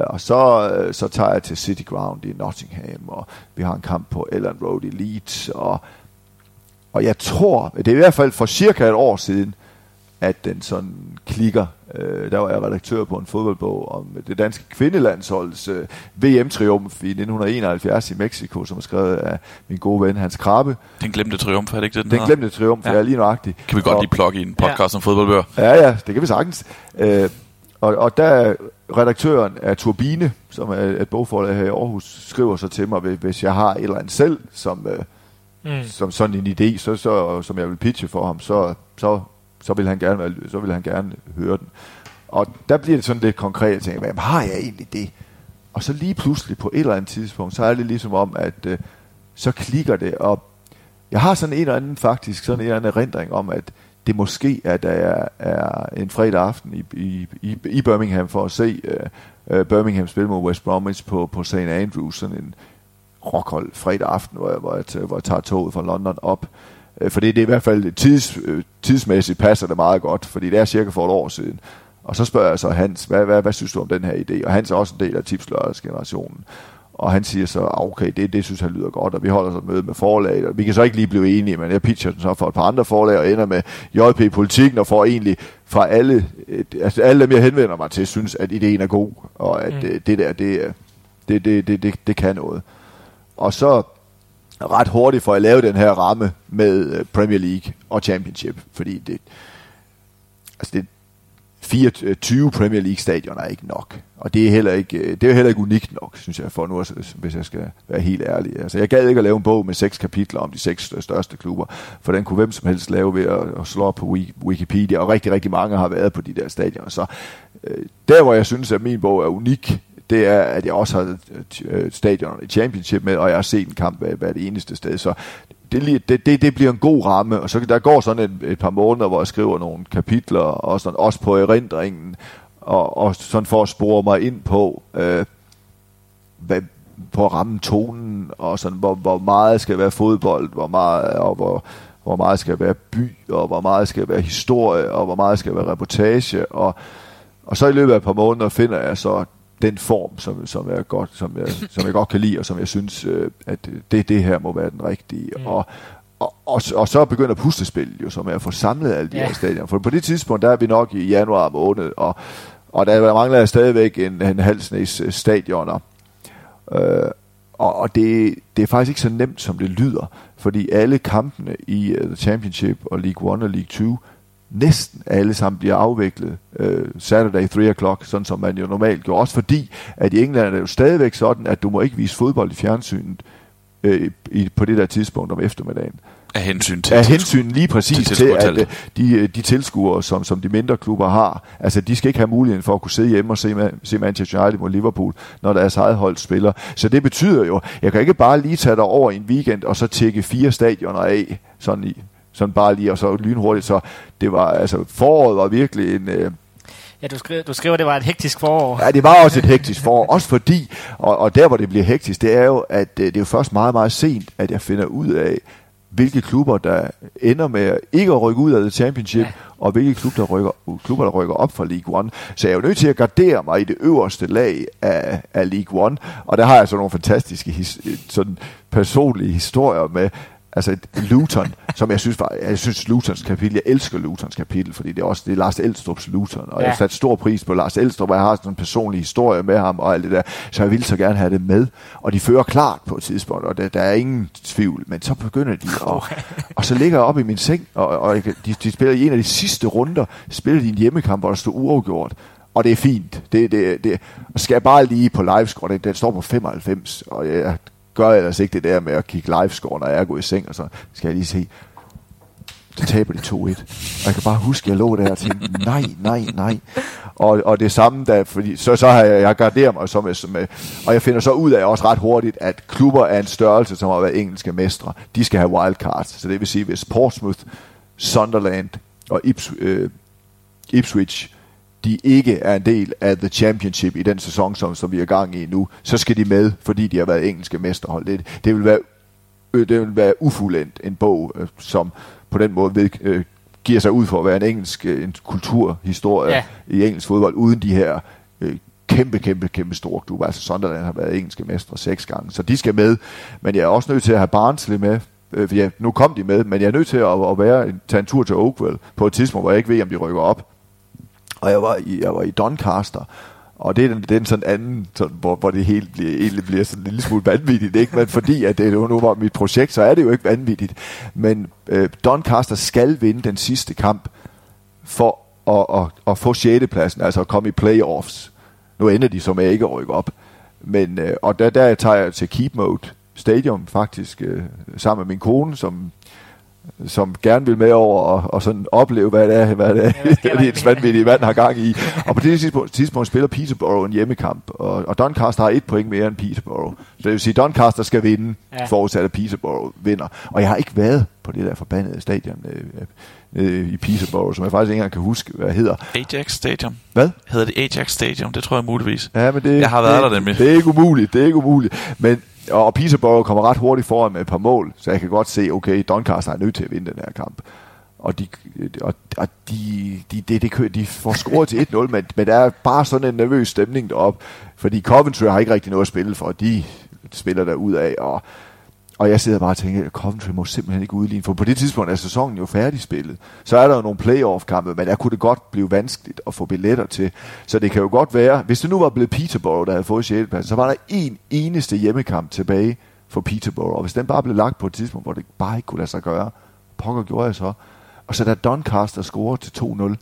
og så, øh, så tager jeg til City Ground i Nottingham, og vi har en kamp på Ellen Road i Leeds, og, og jeg tror, det er i hvert fald for cirka et år siden, at den sådan klikker. Øh, der var jeg redaktør på en fodboldbog om det danske kvindelandsholds øh, VM-triumf i 1971 i Mexico, som er skrevet af min gode ven Hans Krabbe. Den glemte triumf, er det ikke det, den Den glemte triumf, ja. er lige nøjagtigt. Kan vi godt og, lige plukke i en podcast ja. om fodboldbøger? Ja, ja, det kan vi sagtens. Øh, og, og der redaktøren af Turbine, som er et bogforlag her i Aarhus, skriver så til mig, hvis jeg har et eller andet selv, som, øh, mm. som sådan en idé, så, så, som jeg vil pitche for ham, så, så, så, vil han gerne, så vil han gerne høre den. Og der bliver det sådan lidt konkret, jeg tænker, hvad har jeg egentlig det? Og så lige pludselig på et eller andet tidspunkt, så er det ligesom om, at øh, så klikker det, og jeg har sådan en eller anden faktisk, sådan en eller anden erindring om, at det måske er, der er, er en fredag aften i, i, i, i Birmingham for at se uh, Birmingham spille mod West Bromwich på, på St. Andrews, sådan en rockhold fredag aften, hvor jeg, hvor jeg, hvor jeg tager toget fra London op. Uh, fordi det er i hvert fald tids, tidsmæssigt passer det meget godt, fordi det er cirka for et år siden. Og så spørger jeg så Hans, hvad, hvad, hvad synes du om den her idé? Og Hans er også en del af tipslørdagsgenerationen. Og han siger så, ah, okay, det, det synes han lyder godt, og vi holder så et møde med forlaget, og vi kan så ikke lige blive enige, men jeg pitcher den så for et par andre forlag, og ender med JP Politikken, og får egentlig fra alle, altså alle dem, jeg henvender mig til, synes, at ideen er god, og at mm. det, det der, det, det, det, det, det, det kan noget. Og så ret hurtigt får jeg lavet den her ramme med øh, Premier League og Championship, fordi det, altså det, 24 Premier League stadioner er ikke nok. Og det er heller ikke, øh, det er heller ikke unikt nok, synes jeg, for nu, hvis jeg skal være helt ærlig. Altså, jeg gad ikke at lave en bog med seks kapitler om de seks største klubber, for den kunne hvem som helst lave ved at, at slå op på Wikipedia, og rigtig, rigtig mange har været på de der stadioner. Så øh, der, hvor jeg synes, at min bog er unik, det er, at jeg også har stadion i Championship med, og jeg har set en kamp hver, hver det eneste sted. Så det, det, det, det bliver en god ramme, og så der går sådan et, et par måneder, hvor jeg skriver nogle kapitler, og sådan, også på erindringen, og, og sådan for at spore mig ind på, øh, hvad, på at ramme tonen, og sådan, hvor, hvor meget skal være fodbold, hvor meget, og hvor, hvor meget skal være by, og hvor meget skal være historie, og hvor meget skal være reportage, og, og så i løbet af et par måneder finder jeg så den form, som, som, jeg godt, som, jeg, som jeg godt kan lide, og som jeg synes, øh, at det, det her må være den rigtige. Mm. Og, og, og, og så begynder puslespillet jo, som er at få samlet alle de ja. her stadioner. For på det tidspunkt, der er vi nok i januar måned, og, og der mangler stadigvæk en, en halv snes øh, stadioner. Øh, og, og det, det er faktisk ikke så nemt, som det lyder, fordi alle kampene i uh, The Championship og League 1 og League 2 næsten alle sammen bliver afviklet øh, Saturday 3 o'clock, sådan som man jo normalt gjorde. Også fordi, at i England er det jo stadigvæk sådan, at du må ikke vise fodbold i fjernsynet øh, i, på det der tidspunkt om eftermiddagen. Af hensyn til Af hensyn lige præcis til, til at øh, de, øh, de tilskuere, som, som de mindre klubber har, altså de skal ikke have muligheden for at kunne sidde hjemme og se, se Manchester United mod Liverpool, når deres eget hold spiller. Så det betyder jo, jeg kan ikke bare lige tage dig over en weekend og så tjekke fire stadioner af, sådan i sådan bare lige, og så lynhurtigt, så det var, altså foråret var virkelig en... Øh, Ja, du skriver, du skriver, det var et hektisk forår. Ja, det var også et hektisk forår. Også fordi, og, og der hvor det bliver hektisk, det er jo, at øh, det er jo først meget, meget sent, at jeg finder ud af, hvilke klubber, der ender med ikke at rykke ud af The Championship, ja. og hvilke klubber der, rykker, klubber, der rykker op fra League One. Så jeg er jo nødt til at gardere mig i det øverste lag af, af League One, og der har jeg så nogle fantastiske his, sådan personlige historier med, altså Luton, som jeg synes var, jeg synes Lutons kapitel, jeg elsker Lutons kapitel, fordi det er også det er Lars Elstrup's Luton, og ja. jeg har sat stor pris på Lars Elstrup, og jeg har sådan en personlig historie med ham og alt det der, så jeg vil så gerne have det med, og de fører klart på et tidspunkt, og der, der er ingen tvivl, men så begynder de, og, og så ligger jeg op i min seng, og, og de, de spiller i en af de sidste runder, spiller de en hjemmekamp, hvor der står uafgjort, og det er fint. Det, det, det, og skal jeg bare lige på livescore, den, den står på 95, og jeg gør jeg ellers ikke det der med at kigge live-score, når jeg er gået i seng, og så skal jeg lige se, så taber de 2-1. Og jeg kan bare huske, at jeg lå der og tænkte, nej, nej, nej. Og, og det samme, der, fordi så, så har jeg, jeg garderet mig så med, med, og jeg finder så ud af også ret hurtigt, at klubber af en størrelse, som har været engelske mestre, de skal have wildcards. Så det vil sige, hvis Portsmouth, Sunderland og Ips, øh, Ipswich de ikke er en del af The Championship i den sæson, som, som vi er gang i nu, så skal de med, fordi de har været engelske mesterhold. Det, det vil være øh, det vil være ufuldendt en bog, øh, som på den måde ved, øh, giver sig ud for at være en engelsk øh, en kulturhistorie ja. i engelsk fodbold, uden de her øh, kæmpe, kæmpe, kæmpe store klubber. Altså Sunderland har været engelske mestre seks gange, så de skal med. Men jeg er også nødt til at have Barnsley med, øh, ja, nu kom de med, men jeg er nødt til at, at være, tage en tur til Oakville på et tidspunkt, hvor jeg ikke ved, om de rykker op. Og jeg var i, jeg var i Doncaster, og det er den, den sådan anden, sådan, hvor, hvor det helt bliver, egentlig bliver sådan en lille smule vanvittigt, ikke? Men fordi at det nu var mit projekt, så er det jo ikke vanvittigt. Men øh, Doncaster skal vinde den sidste kamp for at, at, at få 6. pladsen, altså at komme i playoffs. Nu ender de som ikke rykker op. Men, øh, og der, der tager jeg til Keep Mode Stadium faktisk, øh, sammen med min kone, som som gerne vil med over og, og sådan opleve, hvad det er, hvad det er, ja, det er et vanvittigt vand har gang i. Og på det tidspunkt, tidspunkt spiller Peterborough en hjemmekamp, og, og Doncaster har et point mere end Peterborough. Så det vil sige, at Doncaster skal vinde, ja. forudsat at Peterborough vinder. Og jeg har ikke været på det der forbandede stadion øh, øh, i Peterborough, som jeg faktisk ikke engang kan huske, hvad hedder. Ajax Stadium. Hvad? Hedder det Ajax Stadium? Det tror jeg muligvis. Ja, men det, jeg har været det, der nemlig. Det er ikke umuligt, det er ikke umuligt. Men og Peterborough kommer ret hurtigt foran med et par mål, så jeg kan godt se, okay, Doncaster er nødt til at vinde den her kamp. Og de, og, og de, de, de, de, de får scoret til 1-0, men, men der er bare sådan en nervøs stemning deroppe, fordi Coventry har ikke rigtig noget at spille for, de spiller der ud af, og og jeg sidder bare og tænker, at Coventry må simpelthen ikke udligne, for på det tidspunkt er sæsonen jo færdigspillet. Så er der jo nogle playoff-kampe, men der kunne det godt blive vanskeligt at få billetter til. Så det kan jo godt være, hvis det nu var blevet Peterborough, der havde fået 6. plads, så var der en eneste hjemmekamp tilbage for Peterborough. Og hvis den bare blev lagt på et tidspunkt, hvor det bare ikke kunne lade sig gøre, pokker gjorde jeg så. Og så da Doncaster scorer til 2-0,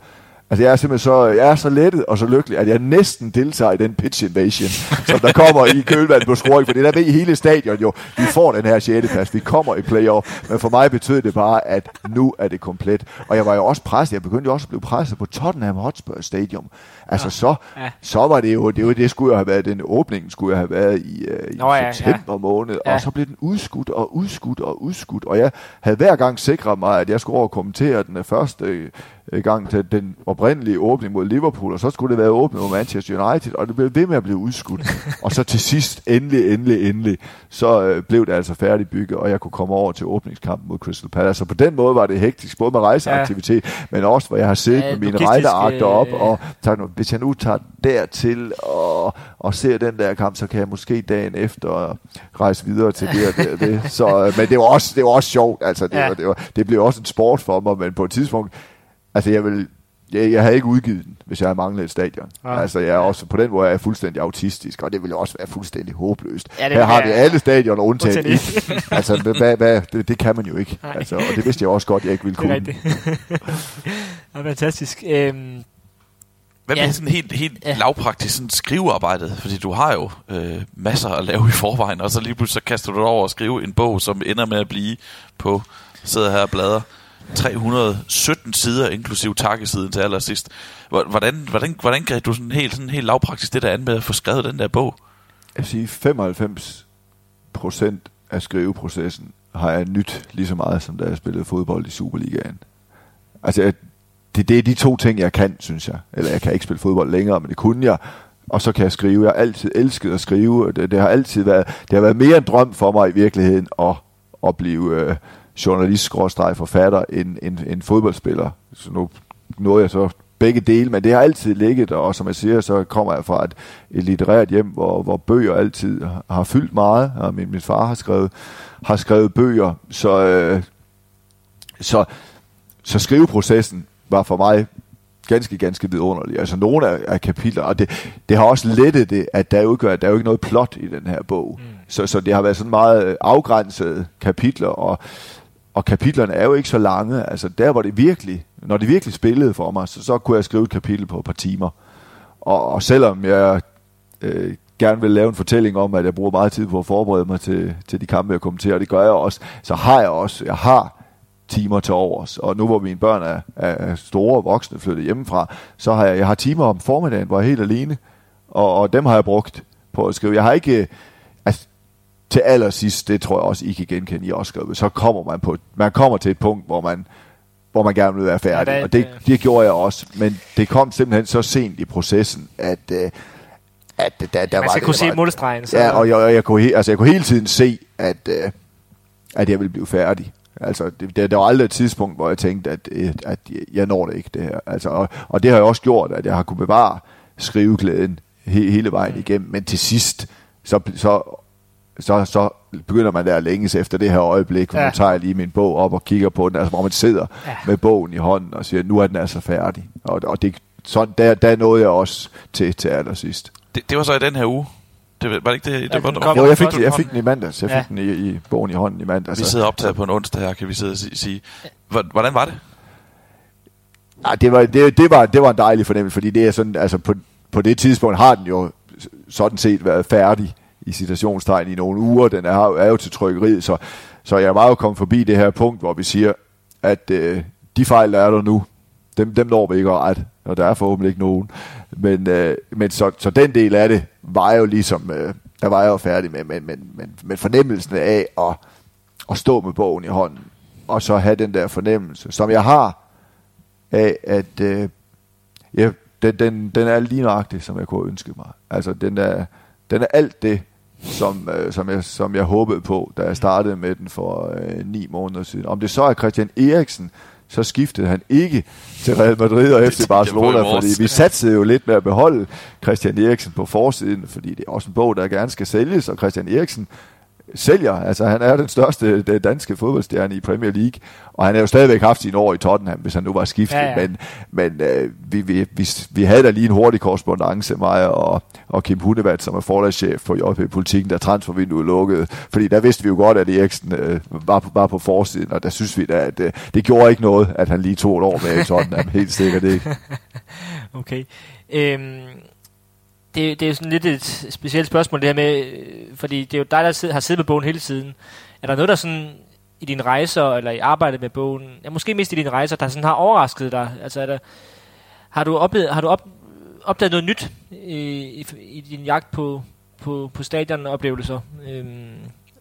Altså, jeg er simpelthen så, jeg er så lettet og så lykkelig, at jeg næsten deltager i den pitch invasion, som der kommer i kølvandet på scoring, for det der ved i hele stadion jo, vi får den her 6. plads, vi kommer i playoff, men for mig betød det bare, at nu er det komplet. Og jeg var jo også presset, jeg begyndte jo også at blive presset på Tottenham Hotspur Stadium. Altså, ja. så, ja. så var det jo, det, var, det skulle jo have været, den åbning skulle jeg have været i, uh, i Nå, ja, september ja. måned, ja. og så blev den udskudt og udskudt og udskudt, og jeg havde hver gang sikret mig, at jeg skulle over og kommentere den første i gang til den oprindelige åbning mod Liverpool, og så skulle det være åbnet mod Manchester United, og det blev ved med at blive udskudt. og så til sidst, endelig, endelig, endelig, så øh, blev det altså færdigbygget, og jeg kunne komme over til åbningskampen mod Crystal Palace. Så på den måde var det hektisk, både med rejseaktivitet, ja. men også hvor jeg har siddet ja, med mine regneark op, og tager, hvis jeg nu tager dertil og, og ser den der kamp, så kan jeg måske dagen efter rejse videre til det og det. Og det. Så, øh, men det var også, det var også sjovt, altså det, ja. var, det, var, det blev også en sport for mig, men på et tidspunkt, Altså, jeg vil... Jeg, jeg havde ikke udgivet den, hvis jeg havde manglet et stadion. Ja. Altså, jeg er også på den måde er jeg fuldstændig autistisk, og det ville også være fuldstændig håbløst. Ja, Her har vi alle stadioner undtaget Altså, hvad, hvad, det, det kan man jo ikke. Altså, og det vidste jeg også godt, jeg ikke ville kunne. Det er fantastisk. Øhm, hvad med ja. sådan helt, helt ja. lavpraktisk sådan skrivearbejdet? Fordi du har jo øh, masser at lave i forvejen, og så lige pludselig så kaster du dig over at skrive en bog, som ender med at blive på, sidder her og bladrer, 317 sider, inklusiv takkesiden til allersidst. Hvordan, hvordan, hvordan greb du sådan helt, sådan helt lavpraktisk det der an med at få skrevet den der bog? Jeg vil sige, 95 procent af skriveprocessen har jeg nyt lige så meget, som da jeg spillede fodbold i Superligaen. Altså, det, det er de to ting, jeg kan, synes jeg. Eller jeg kan ikke spille fodbold længere, men det kunne jeg. Og så kan jeg skrive. Jeg har altid elsket at skrive. Det, det har altid været, det har været mere en drøm for mig i virkeligheden at, at blive... Øh, journalist forfatter end, end, end fodboldspiller. Så nu nåede jeg så begge dele, men det har altid ligget, og som jeg siger, så kommer jeg fra et, et litterært hjem, hvor, hvor bøger altid har fyldt meget, og min, min far har skrevet, har skrevet bøger, så, øh, så, så skriveprocessen var for mig ganske, ganske vidunderlig. Altså nogle af, af kapitler, og det, det har også lettet det, at der, udgør, der er jo ikke noget plot i den her bog. Mm. Så, så det har været sådan meget afgrænsede kapitler, og, og kapitlerne er jo ikke så lange. Altså der, hvor det virkelig, når det virkelig spillede for mig, så, så kunne jeg skrive et kapitel på et par timer. Og, og selvom jeg øh, gerne vil lave en fortælling om, at jeg bruger meget tid på at forberede mig til, til de kampe, jeg kommenterer, og det gør jeg også, så har jeg også, jeg har timer til overs. Og nu hvor mine børn er, er store og voksne flyttet hjemmefra, så har jeg, jeg har timer om formiddagen, hvor jeg er helt alene, og, og dem har jeg brugt på at skrive. Jeg har ikke, altså, til allersidst, det tror jeg også, I kan genkende, I skrevet, så kommer man på, man kommer til et punkt, hvor man, hvor man gerne vil være færdig, ja, det, og det, det gjorde jeg også, men det kom simpelthen så sent i processen, at, øh, at der, der man var... Man kunne se målstregen. Så. Ja, og jeg, jeg, kunne, altså, jeg kunne hele tiden se, at, øh, at jeg ville blive færdig. Altså, det, det, der var aldrig et tidspunkt, hvor jeg tænkte, at, at jeg når det ikke, det her. Altså, og, og det har jo også gjort, at jeg har kunne bevare skriveglæden he, hele vejen igennem, men til sidst, så, så, så, så begynder man der at længes efter det her øjeblik, hvor ja. nu tager jeg lige min bog op og kigger på den, altså hvor man sidder ja. med bogen i hånden og siger, nu er den altså færdig. Og, og det, sådan, der, der nåede jeg også til, til allersidst. Det, det var så i den her uge? Det var det ikke det? det var, jo, jeg fik, jeg fik den i mandags. Jeg fik ja. den i, i bogen i hånden i mandags. Vi sidder optaget på en onsdag her, kan vi sidde og sige. Hvordan var det? Nej, det var, det, det, var, det var en dejlig fornemmelse, fordi det er sådan, altså på, på det tidspunkt har den jo sådan set været færdig i citationstegn i nogle uger. Den er, er jo til trykkeriet, så, så jeg var jo kommet forbi det her punkt, hvor vi siger, at øh, de fejl, der er der nu, dem, dem når vi ikke at ret, og der er forhåbentlig ikke nogen. Men, øh, men så, så den del af det var jo ligesom, øh, der var jeg jo færdig med, men, men, men, men fornemmelsen af at, at stå med bogen i hånden, og så have den der fornemmelse, som jeg har af, at øh, ja, den, den, den er lige nøjagtig, som jeg kunne ønske mig. Altså, den er, den er alt det, som, øh, som, jeg, som jeg håbede på, da jeg startede med den for øh, ni måneder siden. Om det så er Christian Eriksen, så skiftede han ikke til Real Madrid og FC Barcelona, fordi vi satte jo lidt med at beholde Christian Eriksen på forsiden, fordi det er også en bog, der gerne skal sælges, og Christian Eriksen sælger. Altså, han er den største den danske fodboldstjerne i Premier League, og han har jo stadigvæk haft sine år i Tottenham, hvis han nu var skiftet, ja, ja. men, men øh, vi, vi, vi, vi havde da lige en hurtig korrespondence, mig og, og Kim Hundevat, som er forlagschef for JP Politikken, der transfervinduet lukkede, fordi der vidste vi jo godt, at Eriksen øh, var, på, var på forsiden, og der synes vi da, at øh, det gjorde ikke noget, at han lige tog et år med i Tottenham, helt sikkert ikke. okay. Øhm det, det er sådan lidt et specielt spørgsmål, det her med, øh, fordi det er jo dig, der sidder, har siddet med bogen hele tiden. Er der noget, der sådan i dine rejser, eller i arbejdet med bogen, ja, måske mest i dine rejser, der sådan har overrasket dig? Altså, er der, har du, oplevet, har du op, opdaget noget nyt øh, i, i, i din jagt på, på, på stadionoplevelser? Øhm,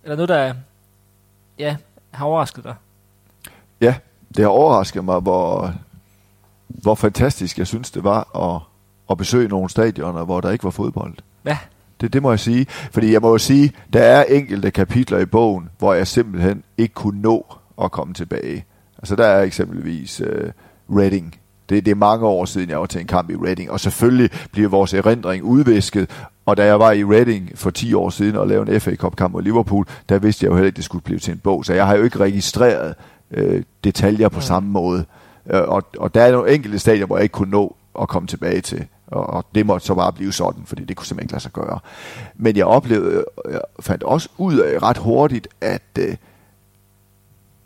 er der noget, der ja, har overrasket dig? Ja, det har overrasket mig, hvor, hvor fantastisk jeg synes, det var at at besøge nogle stadioner, hvor der ikke var fodbold. Ja. Det, det må jeg sige. Fordi jeg må jo sige, der er enkelte kapitler i bogen, hvor jeg simpelthen ikke kunne nå at komme tilbage. Altså der er eksempelvis uh, Reading. Det, det er mange år siden, jeg var til en kamp i Reading. Og selvfølgelig bliver vores erindring udvisket. Og da jeg var i Reading for 10 år siden og lavede en FA Cup-kamp mod Liverpool, der vidste jeg jo heller ikke, at det skulle blive til en bog. Så jeg har jo ikke registreret uh, detaljer på ja. samme måde. Uh, og, og der er nogle enkelte stadier, hvor jeg ikke kunne nå at komme tilbage til. Og, og det måtte så bare blive sådan, fordi det kunne simpelthen ikke lade sig gøre. Men jeg oplevede, øh, jeg fandt også ud af ret hurtigt, at, øh,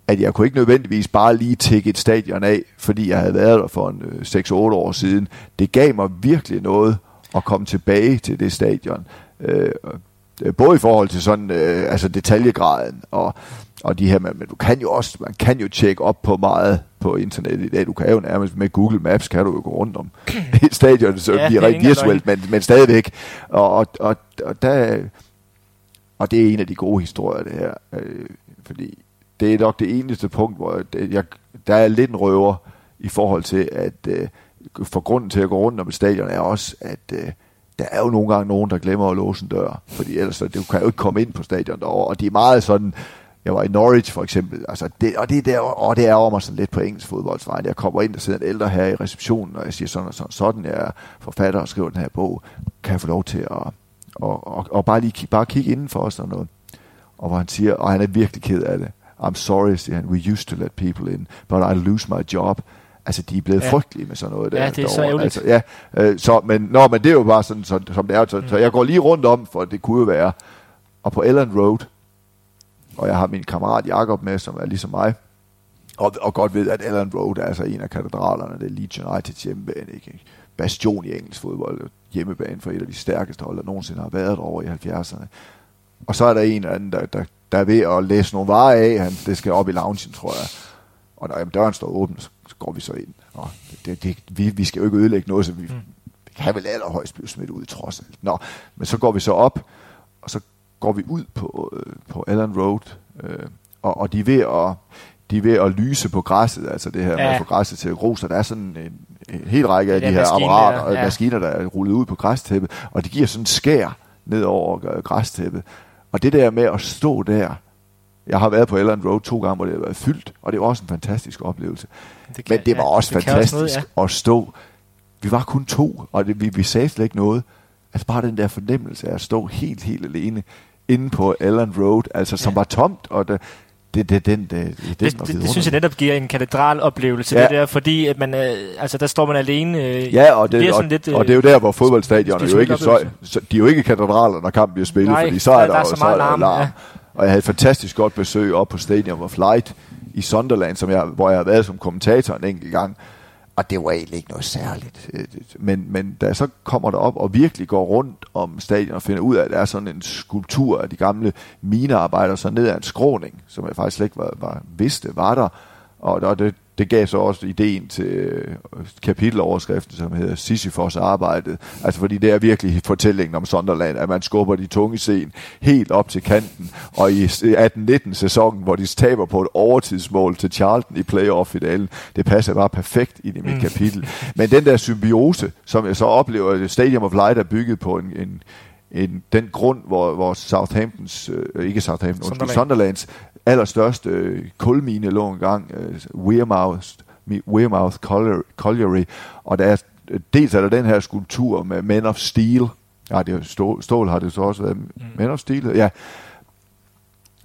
at jeg kunne ikke nødvendigvis bare lige tække et stadion af, fordi jeg havde været der for en øh, 6-8 år siden. Det gav mig virkelig noget at komme tilbage til det stadion. Øh, både i forhold til sådan, øh, altså detaljegraden og, og de her, men, men du kan jo også, man kan jo tjekke op på meget på internettet i dag. Du kan jo nærmest med Google Maps, kan du jo gå rundt om stadion, så ja, bliver rent virtuelt, men, men stadigvæk. Og, og, og, og, der, og det er en af de gode historier, det her. Øh, fordi det er nok det eneste punkt, hvor det, jeg, der er lidt en røver i forhold til, at øh, for grunden til at gå rundt om et stadion er også, at øh, der er jo nogle gange nogen, der glemmer at låse en dør, fordi ellers så, du kan jo ikke komme ind på stadion derovre, og de er meget sådan, jeg var i Norwich for eksempel, altså det, og det, der, og det er over mig sådan lidt på engelsk fodboldsvejen. Jeg kommer ind, der sidder en ældre her i receptionen, og jeg siger sådan og sådan, sådan jeg er forfatter og skriver den her bog, kan jeg få lov til at og, og, og bare lige bare kigge inden for os og noget. Og hvor han siger, og han er virkelig ked af det. I'm sorry, siger han, we used to let people in, but I lose my job. Altså, de er blevet ja. frygtelige med sådan noget der. Ja, det er derovre. så ærgerligt. Altså, ja, øh, så, men, nå, men det er jo bare sådan, så, som det er. Så, mm. så jeg går lige rundt om, for det kunne jo være. Og på Ellen Road, og jeg har min kammerat Jakob med, som er ligesom mig, og, og godt ved, at Ellen Road er altså en af katedralerne, det er Leeds Uniteds hjemmebane, ikke? Bastion i engelsk fodbold, hjemmebane for et af de stærkeste hold, der nogensinde har været over i 70'erne. Og så er der en anden, der, der, der er ved at læse nogle varer af, han, det skal op i loungen, tror jeg. Og når jamen, døren står åben, så går vi så ind. Og det, det, vi, vi skal jo ikke ødelægge noget, så vi, mm. vi kan vel allerhøjst blive smidt ud, trods alt. Nå, men så går vi så op, og så går vi ud på, øh, på Allen Road, øh, og, og de er ved at de er ved at lyse på græsset, altså det her ja. med at få græsset til at gro, så der er sådan en, en hel række af de her apparater og ja. maskiner, der er rullet ud på græstæppet, og det giver sådan en skær ned over græstæppet. Og det der med at stå der, jeg har været på Ellen Road to gange, hvor det har været fyldt, og det var også en fantastisk oplevelse. Det kan, Men det var ja, også det fantastisk også noget, ja. at stå. Vi var kun to, og det, vi, vi sagde slet ikke noget. Altså bare den der fornemmelse af at stå helt, helt alene inde på Ellen Road, altså som ja. var tomt, og det, det, det, den, det, det, det, det, det synes jeg netop giver en katedral oplevelse, ja. det der, fordi at man, øh, altså der står man alene. Øh, ja, og det, og, lidt, øh, og det er jo der, hvor fodboldstadioner jo ikke så, så, de er jo ikke katedraler, når kampen bliver spillet, Nej, fordi så er der, der, er så så der larm, larm. Ja. Og jeg havde et fantastisk godt besøg op på Stadium of Light i Sunderland, som jeg, hvor jeg har været som kommentator en enkelt gang, og det var egentlig ikke noget særligt. Øh, men, men da jeg så kommer derop og virkelig går rundt om stadion og finder ud af, at der er sådan en skulptur af de gamle minearbejdere, så ned ad en skråning, som jeg faktisk slet ikke var, var vidste var der. Og, og det, det gav så også ideen til øh, kapiteloverskriften, som hedder Sisyfos arbejdet. Altså fordi det er virkelig fortællingen om Sunderland, at man skubber de tunge scen helt op til kanten, og i 18-19 sæsonen, hvor de taber på et overtidsmål til Charlton i playoff-finalen, det passer bare perfekt ind i mit mm. kapitel. Men den der symbiose, som jeg så oplever, Stadium of Light er bygget på en, en en, den grund, hvor, hvor Southamptons, øh, ikke Southampton, Sunderland. Sunderlands allerstørste øh, kulmine lå engang, øh, Wearmouth, Wearmouth Colliery, og der er, dels er der den her skulptur med Men of Steel, ja, det er stål, stål har det så også været, mm. Men of Steel, ja,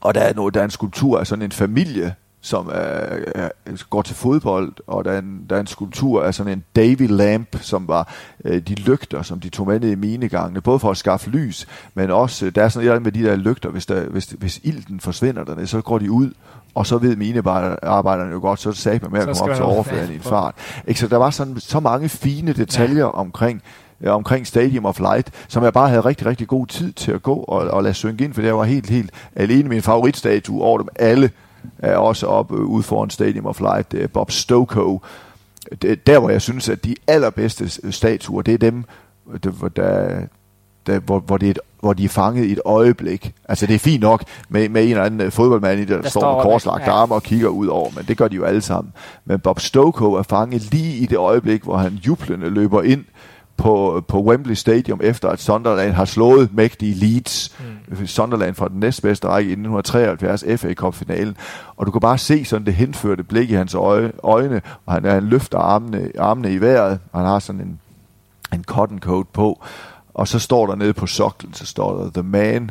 og der er, noget, der er en skulptur af sådan en familie, som er, er, går til fodbold, og der er, en, der er en skulptur af sådan en Davy Lamp, som var øh, de lygter, som de tog med ned i minegangene, både for at skaffe lys, men også, der er sådan noget med de der lygter, hvis, der, hvis, hvis ilden forsvinder dernede, så går de ud, og så ved minearbejderne jo godt, så er det med at komme op til overfladen i en fart. Ikke? Så der var sådan, så mange fine detaljer ja. omkring omkring Stadium of Light, som jeg bare havde rigtig, rigtig god tid til at gå og, og lade synge ind, for det var helt, helt alene min favoritstatue over dem alle er også op øh, ude foran Stadium of Light, er Bob Stokoe. Det, der, hvor jeg synes, at de allerbedste statuer, det er dem, der, der, der, hvor, hvor, det er et, hvor de er fanget i et øjeblik. Altså det er fint nok med, med en eller anden øh, fodboldmand, der, der, der står med korslagt ja. arme og kigger ud over, men det gør de jo alle sammen. Men Bob Stokoe er fanget lige i det øjeblik, hvor han jublende løber ind på, på Wembley Stadium, efter at Sunderland har slået mægtige Leeds. Mm. Sunderland fra den næstbedste række i 1973 FA Cup-finalen. Og du kan bare se sådan det henførte blik i hans øje, øjne, og han, han løfter armene, armene i vejret, og han har sådan en, en cotton coat på. Og så står der nede på soklen, så står der, The man,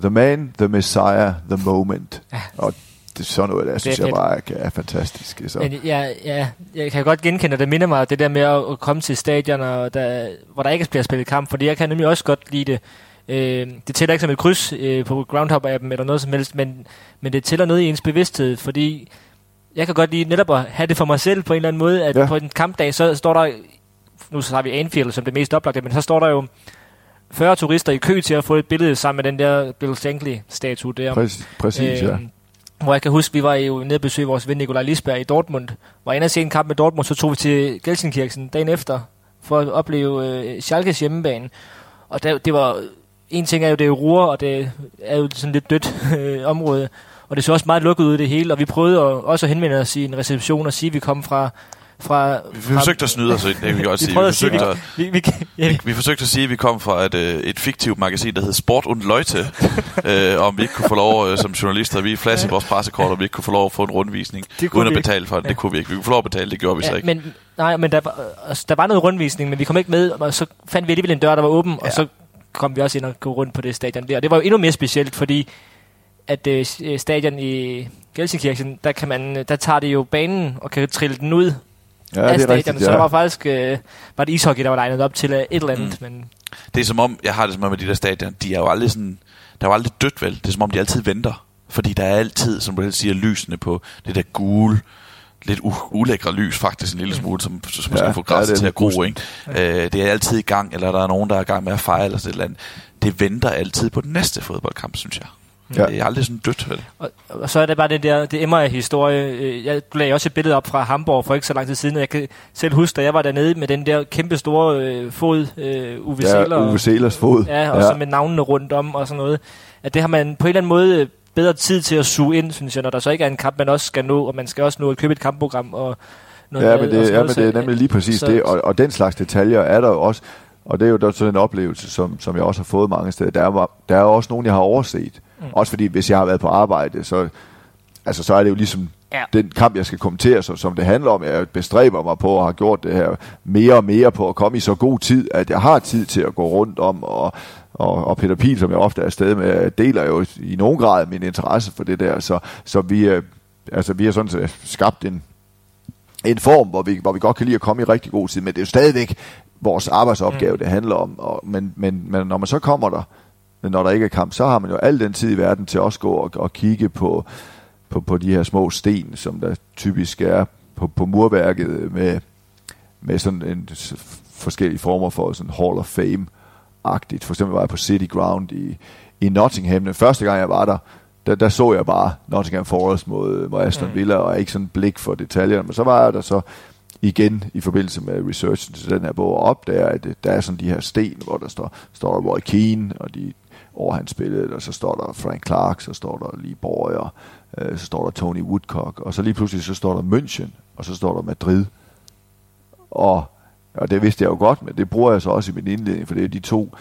the man, the messiah, the moment. Ja. Og det er sådan noget, der synes jeg bare er, er fantastisk. Så. Men ja, ja, jeg kan godt genkende, det minder mig det der med at, komme til stadion, og der, hvor der ikke bliver spillet kamp, fordi jeg kan nemlig også godt lide det. Øh, det tæller ikke som et kryds øh, på Groundhop-appen eller noget som helst, men, men det tæller noget i ens bevidsthed, fordi jeg kan godt lide netop at have det for mig selv på en eller anden måde, at ja. på en kampdag, så står der, nu så har vi Anfield som det mest oplagte, men så står der jo 40 turister i kø til at få et billede sammen med den der Bill Shankly-statue der. Præcis, præcis øh, ja hvor jeg kan huske, vi var jo nede og besøge vores ven Nikolaj Lisberg i Dortmund. Var inde og se en kamp med Dortmund, så tog vi til Gelsenkirchen dagen efter, for at opleve øh, Schalkes hjemmebane. Og der, det var, en ting er jo, det er Ruhr, og det er jo sådan lidt dødt øh, område. Og det så også meget lukket ud det hele, og vi prøvede at, også at henvende os i en reception og sige, at vi kom fra fra... Vi forsøgte at snyde os, det kan vi godt sige. Vi, Vi forsøgte, vi, at, vi, vi, ja, vi forsøgte at sige, at vi kom fra et, øh, et fiktivt magasin, der hed Sport und Leute, øh, om vi ikke kunne få lov øh, som journalister, vi flashe vores pressekort, om vi ikke kunne få lov at få en rundvisning, uden at vi betale for det. Ja. Det kunne vi ikke. Vi kunne få lov at betale, det gjorde vi så ja, ikke. men, nej, men der, var- altså, der var noget rundvisning, men vi kom ikke med, og så fandt vi alligevel en dør, der var åben, ja. og så kom vi også ind og gå rundt på det stadion der. Det var jo endnu mere specielt, fordi at øh, øh, stadion i Gelsenkirchen, der, kan man, der tager det jo banen og kan trille den ud Ja, af det er stadion. rigtigt. Så der Ja. var faktisk øh, var det ishockey, der var legnet op til øh, et eller andet. Mm. Men Det er som om, jeg har det som om med de der stadion, de er jo aldrig sådan, der er jo aldrig dødt vel. Det er som om, de altid venter. Fordi der er altid, som du helst siger, lysene på det der gule, lidt u- ulækre lys faktisk en lille smule, som, som Ja, skal få ja, græsset er til at gro. Ikke? Øh, det er altid i gang, eller der er nogen, der er i gang med at fejle, eller sådan et eller andet. Det venter altid på den næste fodboldkamp, synes jeg. Ja. Ja. Det er aldrig sådan dødt, vel? Og, og så er det bare den der, det emmer historie. Øh, Jeg lagde også et billede op fra Hamburg for ikke så lang tid siden, og jeg kan selv huske, da jeg var dernede med den der kæmpe store øh, fod, øh, Uwe Ja, Seeler. Uwe Selers fod. Ja, og ja. så med navnene rundt om og sådan noget. At det har man på en eller anden måde øh, bedre tid til at suge ind, synes jeg, når der så ikke er en kamp, man også skal nå, og man skal også nå at købe et kampprogram og noget Ja, men det, ja, men det er nemlig lige præcis så- det, og, og den slags detaljer er der jo også, og det er jo der sådan en oplevelse, som, som jeg også har fået mange steder. Der er, der er også nogen, jeg har overset. Mm. Også fordi, hvis jeg har været på arbejde, så, altså, så er det jo ligesom Ja. den kamp, jeg skal kommentere, som, som det handler om. Jeg bestræber mig på at have gjort det her mere og mere på at komme i så god tid, at jeg har tid til at gå rundt om, og, og, og Peter Pil, som jeg ofte er afsted med, deler jo i nogen grad min interesse for det der. Så, så vi, øh, altså, vi har sådan set skabt en, en form, hvor vi, hvor vi godt kan lide at komme i rigtig god tid, men det er jo stadigvæk vores arbejdsopgave, mm. det handler om. Og, men, men, men når man så kommer der, når der ikke er kamp, så har man jo al den tid i verden til også gå og, og kigge på, på, på de her små sten, som der typisk er på, på murværket med, med sådan en forskellige former for sådan Hall of Fame-agtigt. For eksempel var jeg på City Ground i, i Nottingham. Den første gang jeg var der, der, der så jeg bare Nottingham Forest mod, mod Aston Mm. Villa, og ikke sådan blik for detaljerne. Men så var jeg der så igen i forbindelse med researchen til den her bog, og opdager, at der er sådan de her sten, hvor der står, står der Roy Keane, og de år han spillede, og så står der Frank Clark, så står der Lee Boyer, øh, så står der Tony Woodcock, og så lige pludselig så står der München, og så står der Madrid. Og, og det vidste jeg jo godt, men det bruger jeg så også i min indledning, for det er de to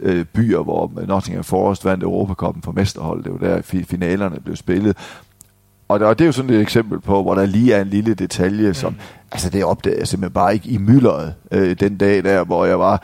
øh, byer, hvor Nottingham Forest vandt Europacupen for mesterhold. Det var der fi- finalerne blev spillet. Og det, og det er jo sådan et eksempel på, hvor der lige er en lille detalje, som, altså det opdagede jeg simpelthen bare ikke i myldret øh, den dag der, hvor jeg var,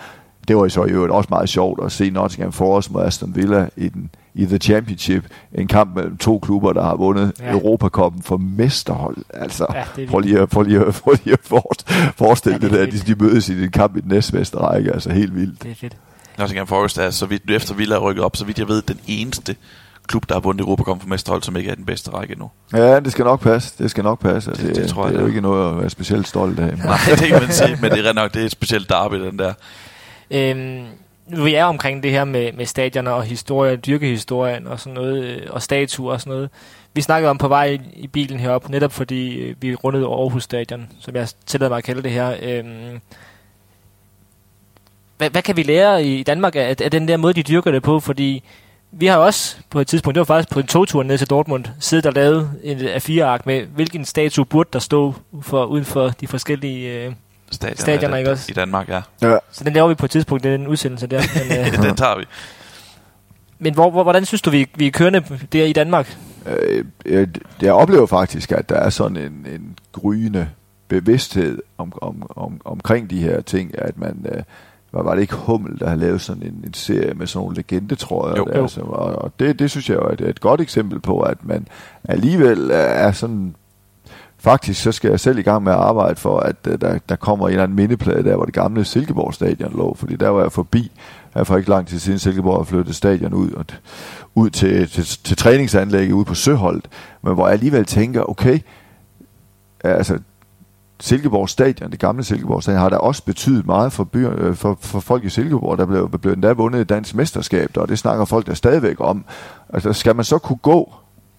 det var jo så i øvrigt også meget sjovt at se Nottingham Forest mod Aston Villa i, den, i The Championship, en kamp mellem to klubber, der har vundet Ja. Europacupen for mesterhold. Altså, Ja, det prøv lige, at- prøv lige, at- prøv lige at forest- forestille Ja, det det der, de, de mødes i en kamp i den næstbedste række, altså helt vildt. Det er fedt. Nottingham Forest er, så vidt, efter Villa er rykket op, så vidt jeg ved, den eneste klub, der har vundet Europacup for mesterhold, som ikke er den bedste række endnu. Ja, det skal nok passe, det skal nok passe. Det- det tror jeg, det er det jo ikke noget at være specielt stolt af. Nej, det kan man sige, men det er nok, det er et specielt derby, den der. Øhm, nu vi er omkring det her med, med stadioner og historie, dyrkehistorien og sådan noget, øh, og statuer og sådan noget. Vi snakkede om på vej i, bilen herop, netop fordi øh, vi rundede Aarhus Stadion, som jeg tillader mig at kalde det her. Øhm, hvad, hvad kan vi lære i Danmark af, af den der måde, de dyrker det på? Fordi vi har også på et tidspunkt, det var faktisk på en togtur ned til Dortmund, siddet og lavet en A4-ark med, hvilken statue burde der stå for, uden for de forskellige... Øh, Stadion, Stadioner, i, ikke også? I Danmark, ja. Ja. så den laver vi på et tidspunkt, den udsendelse der. Men, øh, den tager vi. Men hvor, hvor, hvordan synes du, vi, vi er kørende der i Danmark? Øh, jeg, jeg oplever faktisk, at der er sådan en, en gryende bevidsthed om, om, om, omkring de her ting, at man, øh, hvad var det ikke Hummel, der har lavet sådan en, en serie med sådan nogle legendetrøjer, Jo. der, Jo. som, og, og det, det synes jeg jo er et, et godt eksempel på, at man alligevel er sådan Faktisk så skal jeg selv i gang med at arbejde for, at øh, der, der kommer en eller anden mindeplade der, hvor det gamle Silkeborg stadion lå, fordi der var jeg forbi er for ikke lang tid siden Silkeborg har flyttet stadion ud, og, ud til, til, til træningsanlægget ude på Søholdt, men hvor jeg alligevel tænker, okay, øh, altså Silkeborg stadion, det gamle Silkeborg stadion, har da også betydet meget for, byer, for, for folk i Silkeborg. Der blev, blev endda vundet et dansk mesterskab, og det snakker folk der stadigvæk om. Altså skal man så kunne gå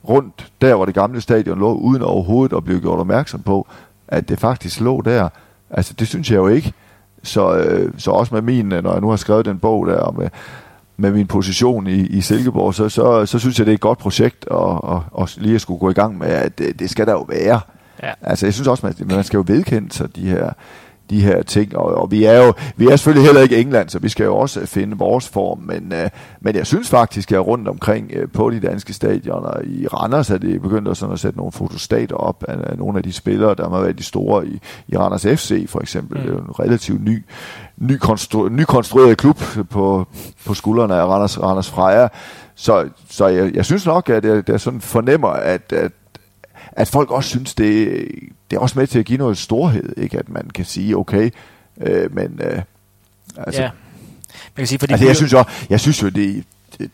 rundt der, hvor det gamle stadion lå, uden overhovedet at blive gjort opmærksom på, at det faktisk lå der. Altså, det synes jeg jo ikke. Så, øh, så også med min, når jeg nu har skrevet den bog der, og med, med min position i, i Silkeborg, så, så, så synes jeg, det er et godt projekt at, at, at lige at skulle gå i gang med, at det, det skal der jo være. Ja. Altså, jeg synes også, man, man skal jo vedkende sig de her de her ting, og, og vi er jo vi er selvfølgelig heller ikke England, så vi skal jo også finde vores form, men, øh, men jeg synes faktisk, at jeg rundt omkring øh, på de danske stadioner i Randers, at det begyndt at, sådan at sætte nogle fotostater op af, af nogle af de spillere, der har været de store i, i Randers FC for eksempel. Mm. Det er jo en relativt ny, ny, konstru- ny konstrueret klub på, på skuldrene af Randers, Randers Freja. Så, så jeg, jeg synes nok, at jeg, jeg sådan fornemmer, at, at at folk også synes, det, det er også med til at give noget storhed, ikke? at man kan sige, okay, øh, men øh, altså, ja. Man kan sige, fordi altså jeg, synes jo, jeg synes jo, det,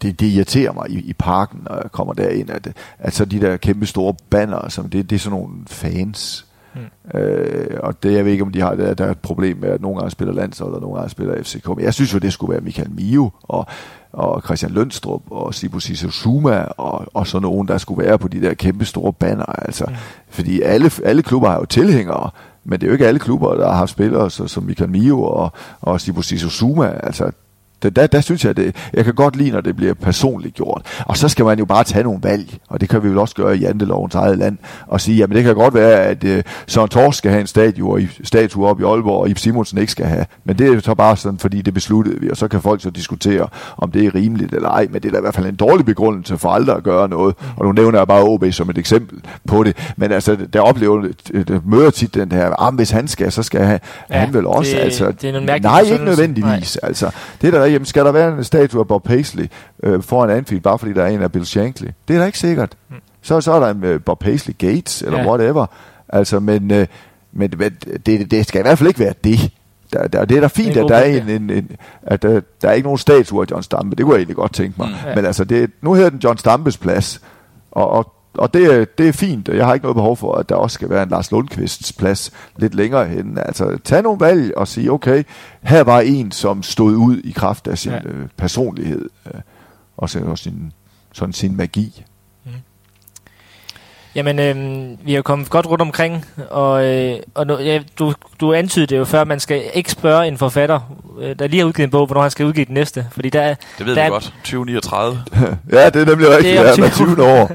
det, det irriterer mig i, i parken, når jeg kommer derind, at, at så de der kæmpe store banner, som det, det er sådan nogle fans. Mm. Øh, og det, jeg ved ikke, om de har, der, der er et problem med, at nogle gange spiller landshold, og nogle gange spiller FCK. Men jeg synes jo, det skulle være Michael Mio, og og Christian Lønstrup og Sibu Zuma og, og sådan nogen, der skulle være på de der kæmpe store banner. Altså, ja. Fordi alle, alle klubber har jo tilhængere, men det er jo ikke alle klubber, der har haft spillere så, som Michael Mio og, og Sibu Zuma. Altså, der, der, der synes jeg, det, jeg kan godt lide, når det bliver personligt gjort. Og så skal man jo bare tage nogle valg, og det kan vi vel også gøre i Jantelovens eget land, og sige, jamen det kan godt være, at uh, Søren Tors skal have en statue, statue op i Aalborg, og Ip Simonsen ikke skal have. Men det er jo så bare sådan, fordi det besluttede vi, og så kan folk så diskutere, om det er rimeligt eller ej, men det er da i hvert fald en dårlig begrundelse for aldrig at gøre noget. Og nu nævner jeg bare OB som et eksempel på det. Men altså, der oplever, der møder tit den her, ah, hvis han skal, så skal han, ja, han vel også. Det, altså, det er nej, ikke nødvendigvis. Nej. Altså, det er der jamen skal der være en statue af Bob Paisley øh, foran Anfield, bare fordi der er en af Bill Shankly? Det er da ikke sikkert. Mm. Så, så er der en uh, Bob Paisley Gates, eller ja. whatever. Altså, men, øh, men det, det skal i hvert fald ikke være det. Der, der, det er da fint, det er at der er, en, en, en, at der, der er ikke nogen statue af John Stampe. Det kunne jeg egentlig godt tænke mig. Mm. Men altså, det, nu hedder den John Stampes plads. Og, og og det, det er fint, jeg har ikke noget behov for, at der også skal være en Lars Lundqvists plads lidt længere hen. Altså, tag nogle valg og sige, okay, her var en, som stod ud i kraft af sin ja. øh, personlighed, øh, og sin, sådan sin magi. Jamen, øh, vi har kommet godt rundt omkring, og, øh, og nu, ja, du, du antydede det jo før, man skal ikke spørge en forfatter, øh, der lige har udgivet en bog, hvornår han skal udgive den næste. Fordi der, det ved der vi er, godt. 2039. ja, det er nemlig rigtigt. Det er ja, 20. 20 år.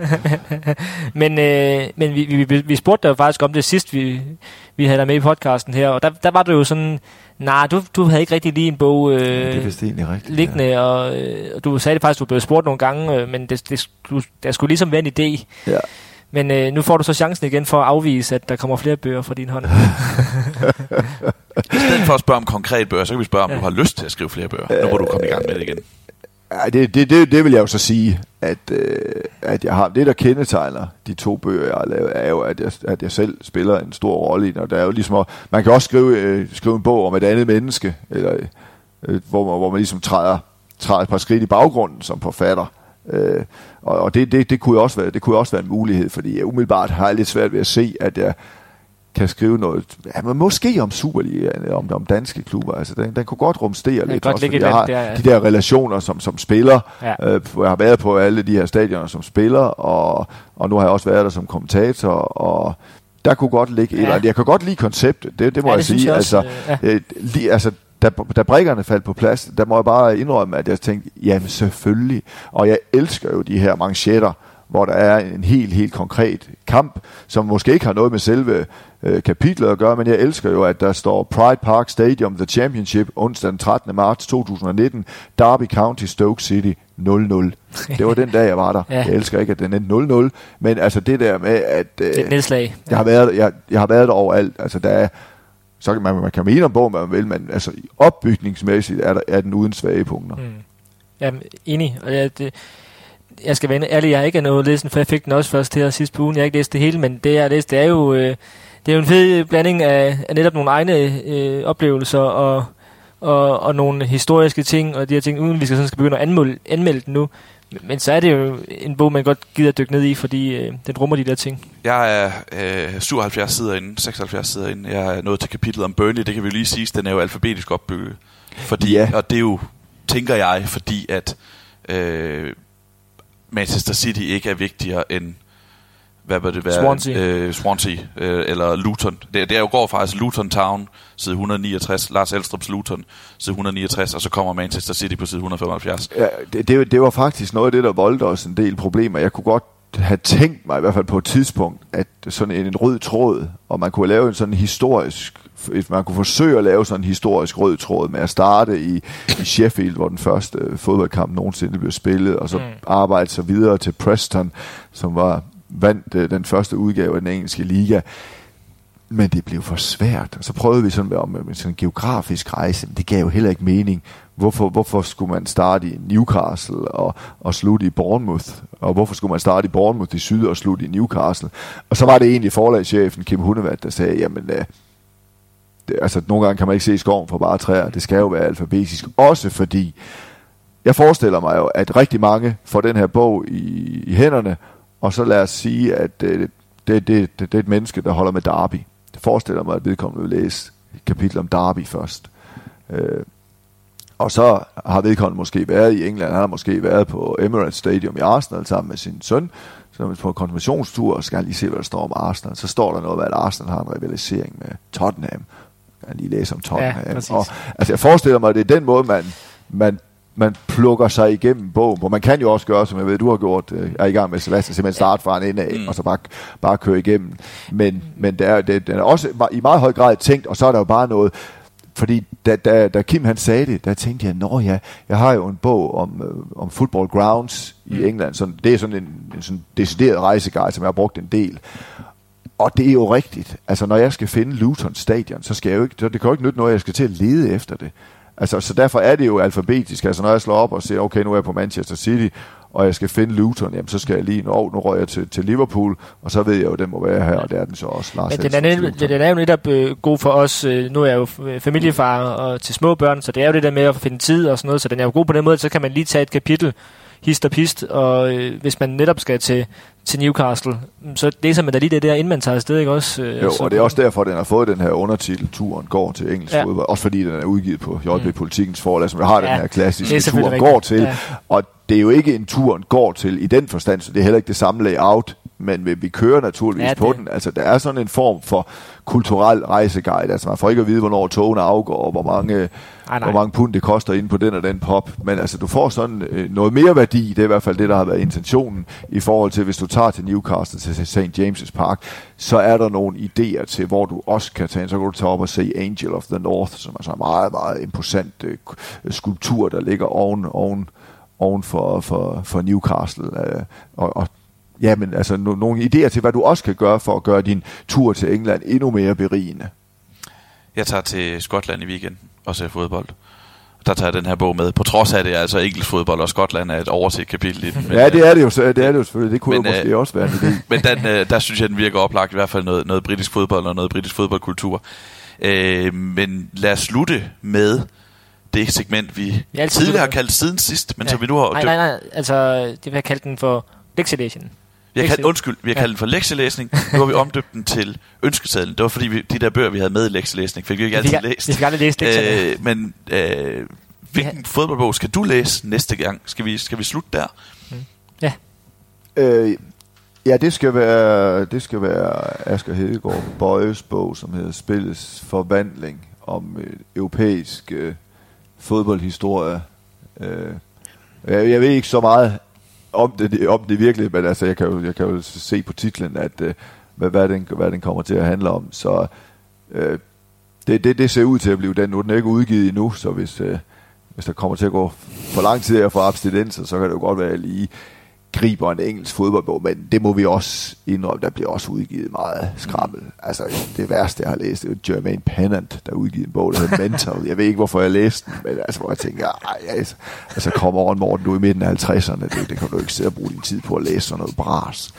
men øh, men vi, vi, vi, vi spurgte dig jo faktisk om det sidst, vi, vi havde dig med i podcasten her, og der, der var det jo sådan, nej, du, du havde ikke rigtig lige en bog øh, det er egentlig rigtigt, liggende, ja. og, øh, og du sagde det faktisk, du blev spurgt nogle gange, øh, men det, det, du, der skulle ligesom være en idé. Ja. Men øh, nu får du så chancen igen for at afvise, at der kommer flere bøger fra din hånd. I stedet for at spørge om konkret bøger, så kan vi spørge, om ja. du har lyst til at skrive flere bøger. Nu må du komme i gang med det igen. Ja, det, det, det, det vil jeg jo så sige, at, øh, at jeg har det, der kendetegner de to bøger, jeg har lavet, er jo, at jeg, at jeg selv spiller en stor rolle i den. Og der er jo ligesom, man kan også skrive, øh, skrive en bog om et andet menneske, eller, øh, hvor, man, hvor man ligesom træder, træder et par skridt i baggrunden som forfatter. Øh, og og det, det, det, kunne også være, det kunne også være en mulighed, fordi jeg umiddelbart har jeg lidt svært ved at se, at jeg kan skrive noget, ja, men måske om Superliga, om, om danske klubber. Altså, den, den kunne godt rumstere lidt, godt også, jeg har der, de der relationer som, som spiller. Ja. Øh, jeg har været på alle de her stadioner som spiller, og, og nu har jeg også været der som kommentator, og der kunne godt ligge ja. et eller andet. Jeg kan godt lide konceptet, det, det må ja, jeg det sige. Jeg også, altså, ja. øh, li, altså da, da brækkerne faldt på plads, der må jeg bare indrømme, at jeg tænkte, jamen selvfølgelig. Og jeg elsker jo de her manchetter, hvor der er en helt, helt konkret kamp, som måske ikke har noget med selve øh, kapitlet at gøre, men jeg elsker jo, at der står Pride Park Stadium, The Championship, onsdag den 13. marts 2019, Derby County, Stoke City 0-0. Det var den dag, jeg var der. ja. Jeg elsker ikke, at den er 0-0, men altså det der med, at... Øh, det et nedslag. Jeg, har været, jeg, jeg har været der overalt. Altså der er så kan man, man kan mene om bogen, man vil, men altså opbygningsmæssigt er, der, er den uden svage punkter. Mm. Jamen, enig. Og jeg, det, jeg skal være ærlig, jeg har ikke noget læsen, for jeg fik den også først her sidste på ugen. Jeg har ikke læst det hele, men det jeg har læst, det er jo, øh, det er jo en fed blanding af, af netop nogle egne øh, oplevelser og, og, og nogle historiske ting, og de her ting, uden vi skal, sådan skal begynde at anmelde, anmelde den nu. Men så er det jo en bog, man godt gider at dykke ned i, fordi øh, den rummer de der ting. Jeg er øh, 77 sider inde, 76 sider inde. Jeg er nået til kapitlet om Burnley. Det kan vi jo lige sige, den er jo alfabetisk opbygget. Fordi, ja. Og det er jo, tænker jeg, fordi at øh, Manchester City ikke er vigtigere end hvad vil det være? Swansea. Øh, Swansea, øh, eller Luton. Det, det er jo går faktisk Luton Town, side 169, Lars Elstrup's Luton, side 169, og så kommer Manchester City på side 175. Ja, det, det, det var faktisk noget af det, der voldte os en del problemer. Jeg kunne godt have tænkt mig i hvert fald på et tidspunkt, at sådan en, en rød tråd, og man kunne lave en sådan historisk, man kunne forsøge at lave sådan en historisk rød tråd med at starte i, i Sheffield, hvor den første fodboldkamp nogensinde blev spillet, og så mm. arbejde sig videre til Preston, som var vandt øh, den første udgave af den engelske liga. Men det blev for svært. Og så prøvede vi sådan om øh, en sådan en geografisk rejse, men det gav jo heller ikke mening. Hvorfor, hvorfor skulle man starte i Newcastle og, og slutte i Bournemouth? Og hvorfor skulle man starte i Bournemouth i syd og slutte i Newcastle? Og så var det egentlig forlagschefen Kim Hundevat, der sagde, jamen, øh, det, altså nogle gange kan man ikke se skoven for bare træer. Det skal jo være alfabetisk. Også fordi, jeg forestiller mig jo, at rigtig mange får den her bog i, i hænderne, og så lad os sige, at øh, det, det, det, det, er et menneske, der holder med Derby. Det forestiller mig, at vedkommende vil læse et kapitel om Derby først. Øh, og så har vedkommende måske været i England, han har måske været på Emirates Stadium i Arsenal sammen med sin søn, så på konfirmationstur, og skal han lige se, hvad der står om Arsenal. Så står der noget om, at Arsenal har en rivalisering med Tottenham. Jeg kan lige læse om Tottenham. Ja, og, altså, jeg forestiller mig, at det er den måde, man, man man plukker sig igennem bogen, hvor man kan jo også gøre, som jeg ved, du har gjort, øh, er i gang med Sebastian, simpelthen starte fra en ende af, mm. og så bare, bare køre igennem. Men, men det er, det, den er også i meget høj grad tænkt, og så er der jo bare noget, fordi da, da, da Kim han sagde det, der tænkte jeg, nå ja, jeg har jo en bog om, øh, om football grounds i mm. England, så det er sådan en, en sådan decideret rejseguide, som jeg har brugt en del. Og det er jo rigtigt. Altså, når jeg skal finde Luton Stadion, så skal jeg jo ikke, så det kan jo ikke nytte noget, jeg skal til at lede efter det. Altså, så derfor er det jo alfabetisk. Altså, når jeg slår op og siger, okay, nu er jeg på Manchester City, og jeg skal finde Luton, jamen så skal jeg lige, oh, nu rører jeg til, til Liverpool, og så ved jeg jo, den må være her, og det er den så også. Lars Men den er, net, den er jo netop øh, god for os. Øh, nu er jeg jo familiefar og til små børn, så det er jo det der med at finde tid og sådan noget, så den er jo god på den måde, så kan man lige tage et kapitel, hist og pist, og øh, hvis man netop skal til, til Newcastle, så læser man da lige det der, inden man tager afsted, ikke også? Øh, jo, så, og det er også derfor, den har fået den her undertitel, Turen går til engelsk ja. fodbold, også fordi den er udgivet på JB mm. Politikens forlag, som har ja, den her klassiske Turen går til, ja. og det er jo ikke en Turen går til i den forstand, så det er heller ikke det samme layout, men vi, vi kører naturligvis ja, på den. Altså, der er sådan en form for kulturel rejseguide. Altså, man får ikke at vide, hvornår togene afgår, og hvor mange, ej, hvor mange pund det koster ind på den og den pop. Men altså, du får sådan øh, noget mere værdi. Det er i hvert fald det, der har været intentionen i forhold til, hvis du tager til Newcastle, til St. James' Park, så er der nogle idéer til, hvor du også kan tage ind. Så kan du tage op og se Angel of the North, som er så en meget, meget imposant øh, skulptur, der ligger oven, oven, oven for, for, for Newcastle. Øh, og, og ja, men altså no, nogle idéer til, hvad du også kan gøre for at gøre din tur til England endnu mere berigende. Jeg tager til Skotland i weekenden og ser fodbold. Der tager jeg den her bog med, på trods af at det er altså engelsk fodbold, og Skotland er et overset kapitel i den. Men, ja, det er det jo, det er det jo selvfølgelig. Det kunne men, jo måske øh, også være en idé. Men den, øh, der synes jeg, den virker oplagt, i hvert fald noget, noget britisk fodbold og noget britisk fodboldkultur. Øh, men lad os slutte med det segment, vi tidligere har kaldt siden sidst, men ja. så vi nu har... Nej, nej, nej, altså det vil jeg kalde den for lektielation. Vi har kaldt, undskyld, vi har kaldt den for lektielæsning. Nu har vi omdøbt den til ønskesedlen. Det var fordi, vi, de der bøger, vi havde med i lektielæsning, fik vi ikke altid læst. Vi fik aldrig læst øh, Men øh, hvilken ja. fodboldbog skal du læse næste gang? Skal vi, skal vi slutte der? Mm. Ja. Øh, ja, det skal være, det skal være Asger Hedegaard Bøjes bog, som hedder Spillets Forvandling om øh, europæisk øh, fodboldhistorie. Øh, jeg, jeg ved ikke så meget om det, om det virkelig, men altså, jeg kan jo, jeg kan jo se på titlen, at øh, hvad, hvad, den, hvad den kommer til at handle om. Så øh, det, det, det ser ud til at blive den. Nu er ikke udgivet endnu, så hvis, øh, hvis der kommer til at gå for lang tid at få abstinenser, så kan det jo godt være, at jeg lige griber en engelsk fodboldbog, men det må vi også indrømme, der bliver også udgivet meget skrammel. Altså, det værste, jeg har læst, det er Jermaine Pennant, der udgivet en bog, der hedder Mental. Jeg ved ikke, hvorfor jeg læste den, men altså, hvor jeg tænker, ej, altså, altså kom over Morten, du er i midten af 50'erne, det, det kan du ikke sidde og bruge din tid på at læse sådan noget bras.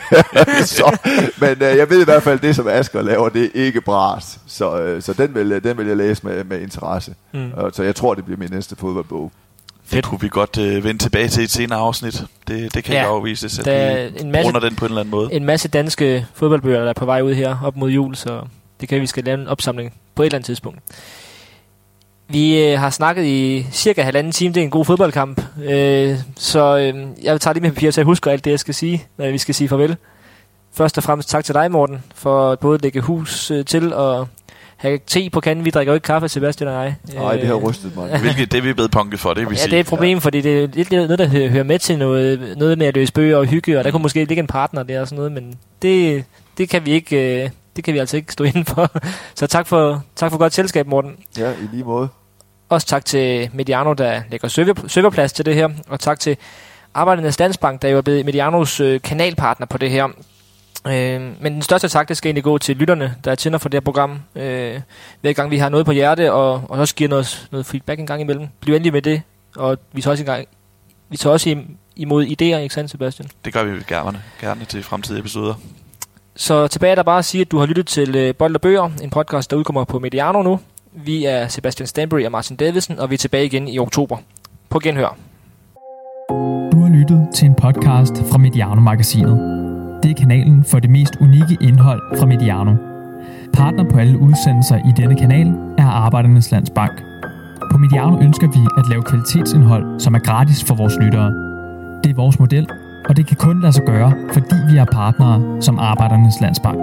så, men øh, jeg ved i hvert fald, det som Asger laver, det er ikke bras. Så, øh, så den, vil, den vil jeg læse med, med interesse. Mm. Så jeg tror, det bliver min næste fodboldbog. Det kunne vi godt øh, vende tilbage til i et senere afsnit. Det, det kan ja, ikke afvises, at vi en masse, runder den på en eller anden måde. En masse danske fodboldbøger, der er på vej ud her op mod jul, så det kan vi skal lave en opsamling på et eller andet tidspunkt. Vi øh, har snakket i cirka halvanden time. Det er en god fodboldkamp. Øh, så øh, jeg tager lige med papir, så jeg husker alt det, jeg skal sige, når vi skal sige farvel. Først og fremmest tak til dig, Morten, for at både lægge hus øh, til og have te på kanden. Vi drikker jo ikke kaffe, Sebastian og jeg. Nej, det har Øh, rystet mig. Hvilket det er vi blevet punket for, det vil Ja, sige. det er et problem, ja. fordi det er lidt noget, der hø- hører med til noget, noget med at løse bøger og hygge, og der kunne måske ligge en partner der og sådan noget, men det, det kan vi ikke, øh, det kan vi altså ikke stå inden for. Så tak for, tak for godt selskab, Morten. Ja, i lige måde. Også tak til Mediano, der lægger server, serverplads til det her, og tak til Arbejdernes Landsbank, der jo er blevet Medianos øh, kanalpartner på det her. Øh, men den største tak, det skal egentlig gå til lytterne, der tænder for det her program. Øh, hver gang vi har noget på hjerte, og, og også giver noget, noget feedback en gang imellem. Bliv endelig med det, og vi tager også, en gang, vi tager også im- imod idéer, ikke sandt, Sebastian? Det gør vi gerne, gerne til fremtidige episoder. Så tilbage er der bare at sige, at du har lyttet til øh, Bold og Bøger, en podcast, der udkommer på Mediano nu. Vi er Sebastian Stanbury og Martin Davidsen, og vi er tilbage igen i oktober. På genhør. Du har lyttet til en podcast fra Mediano-magasinet. Det er kanalen for det mest unikke indhold fra Mediano. Partner på alle udsendelser i denne kanal er Arbejdernes Landsbank. På Mediano ønsker vi at lave kvalitetsindhold, som er gratis for vores lyttere. Det er vores model, og det kan kun lade sig gøre, fordi vi er partnere som Arbejdernes Landsbank.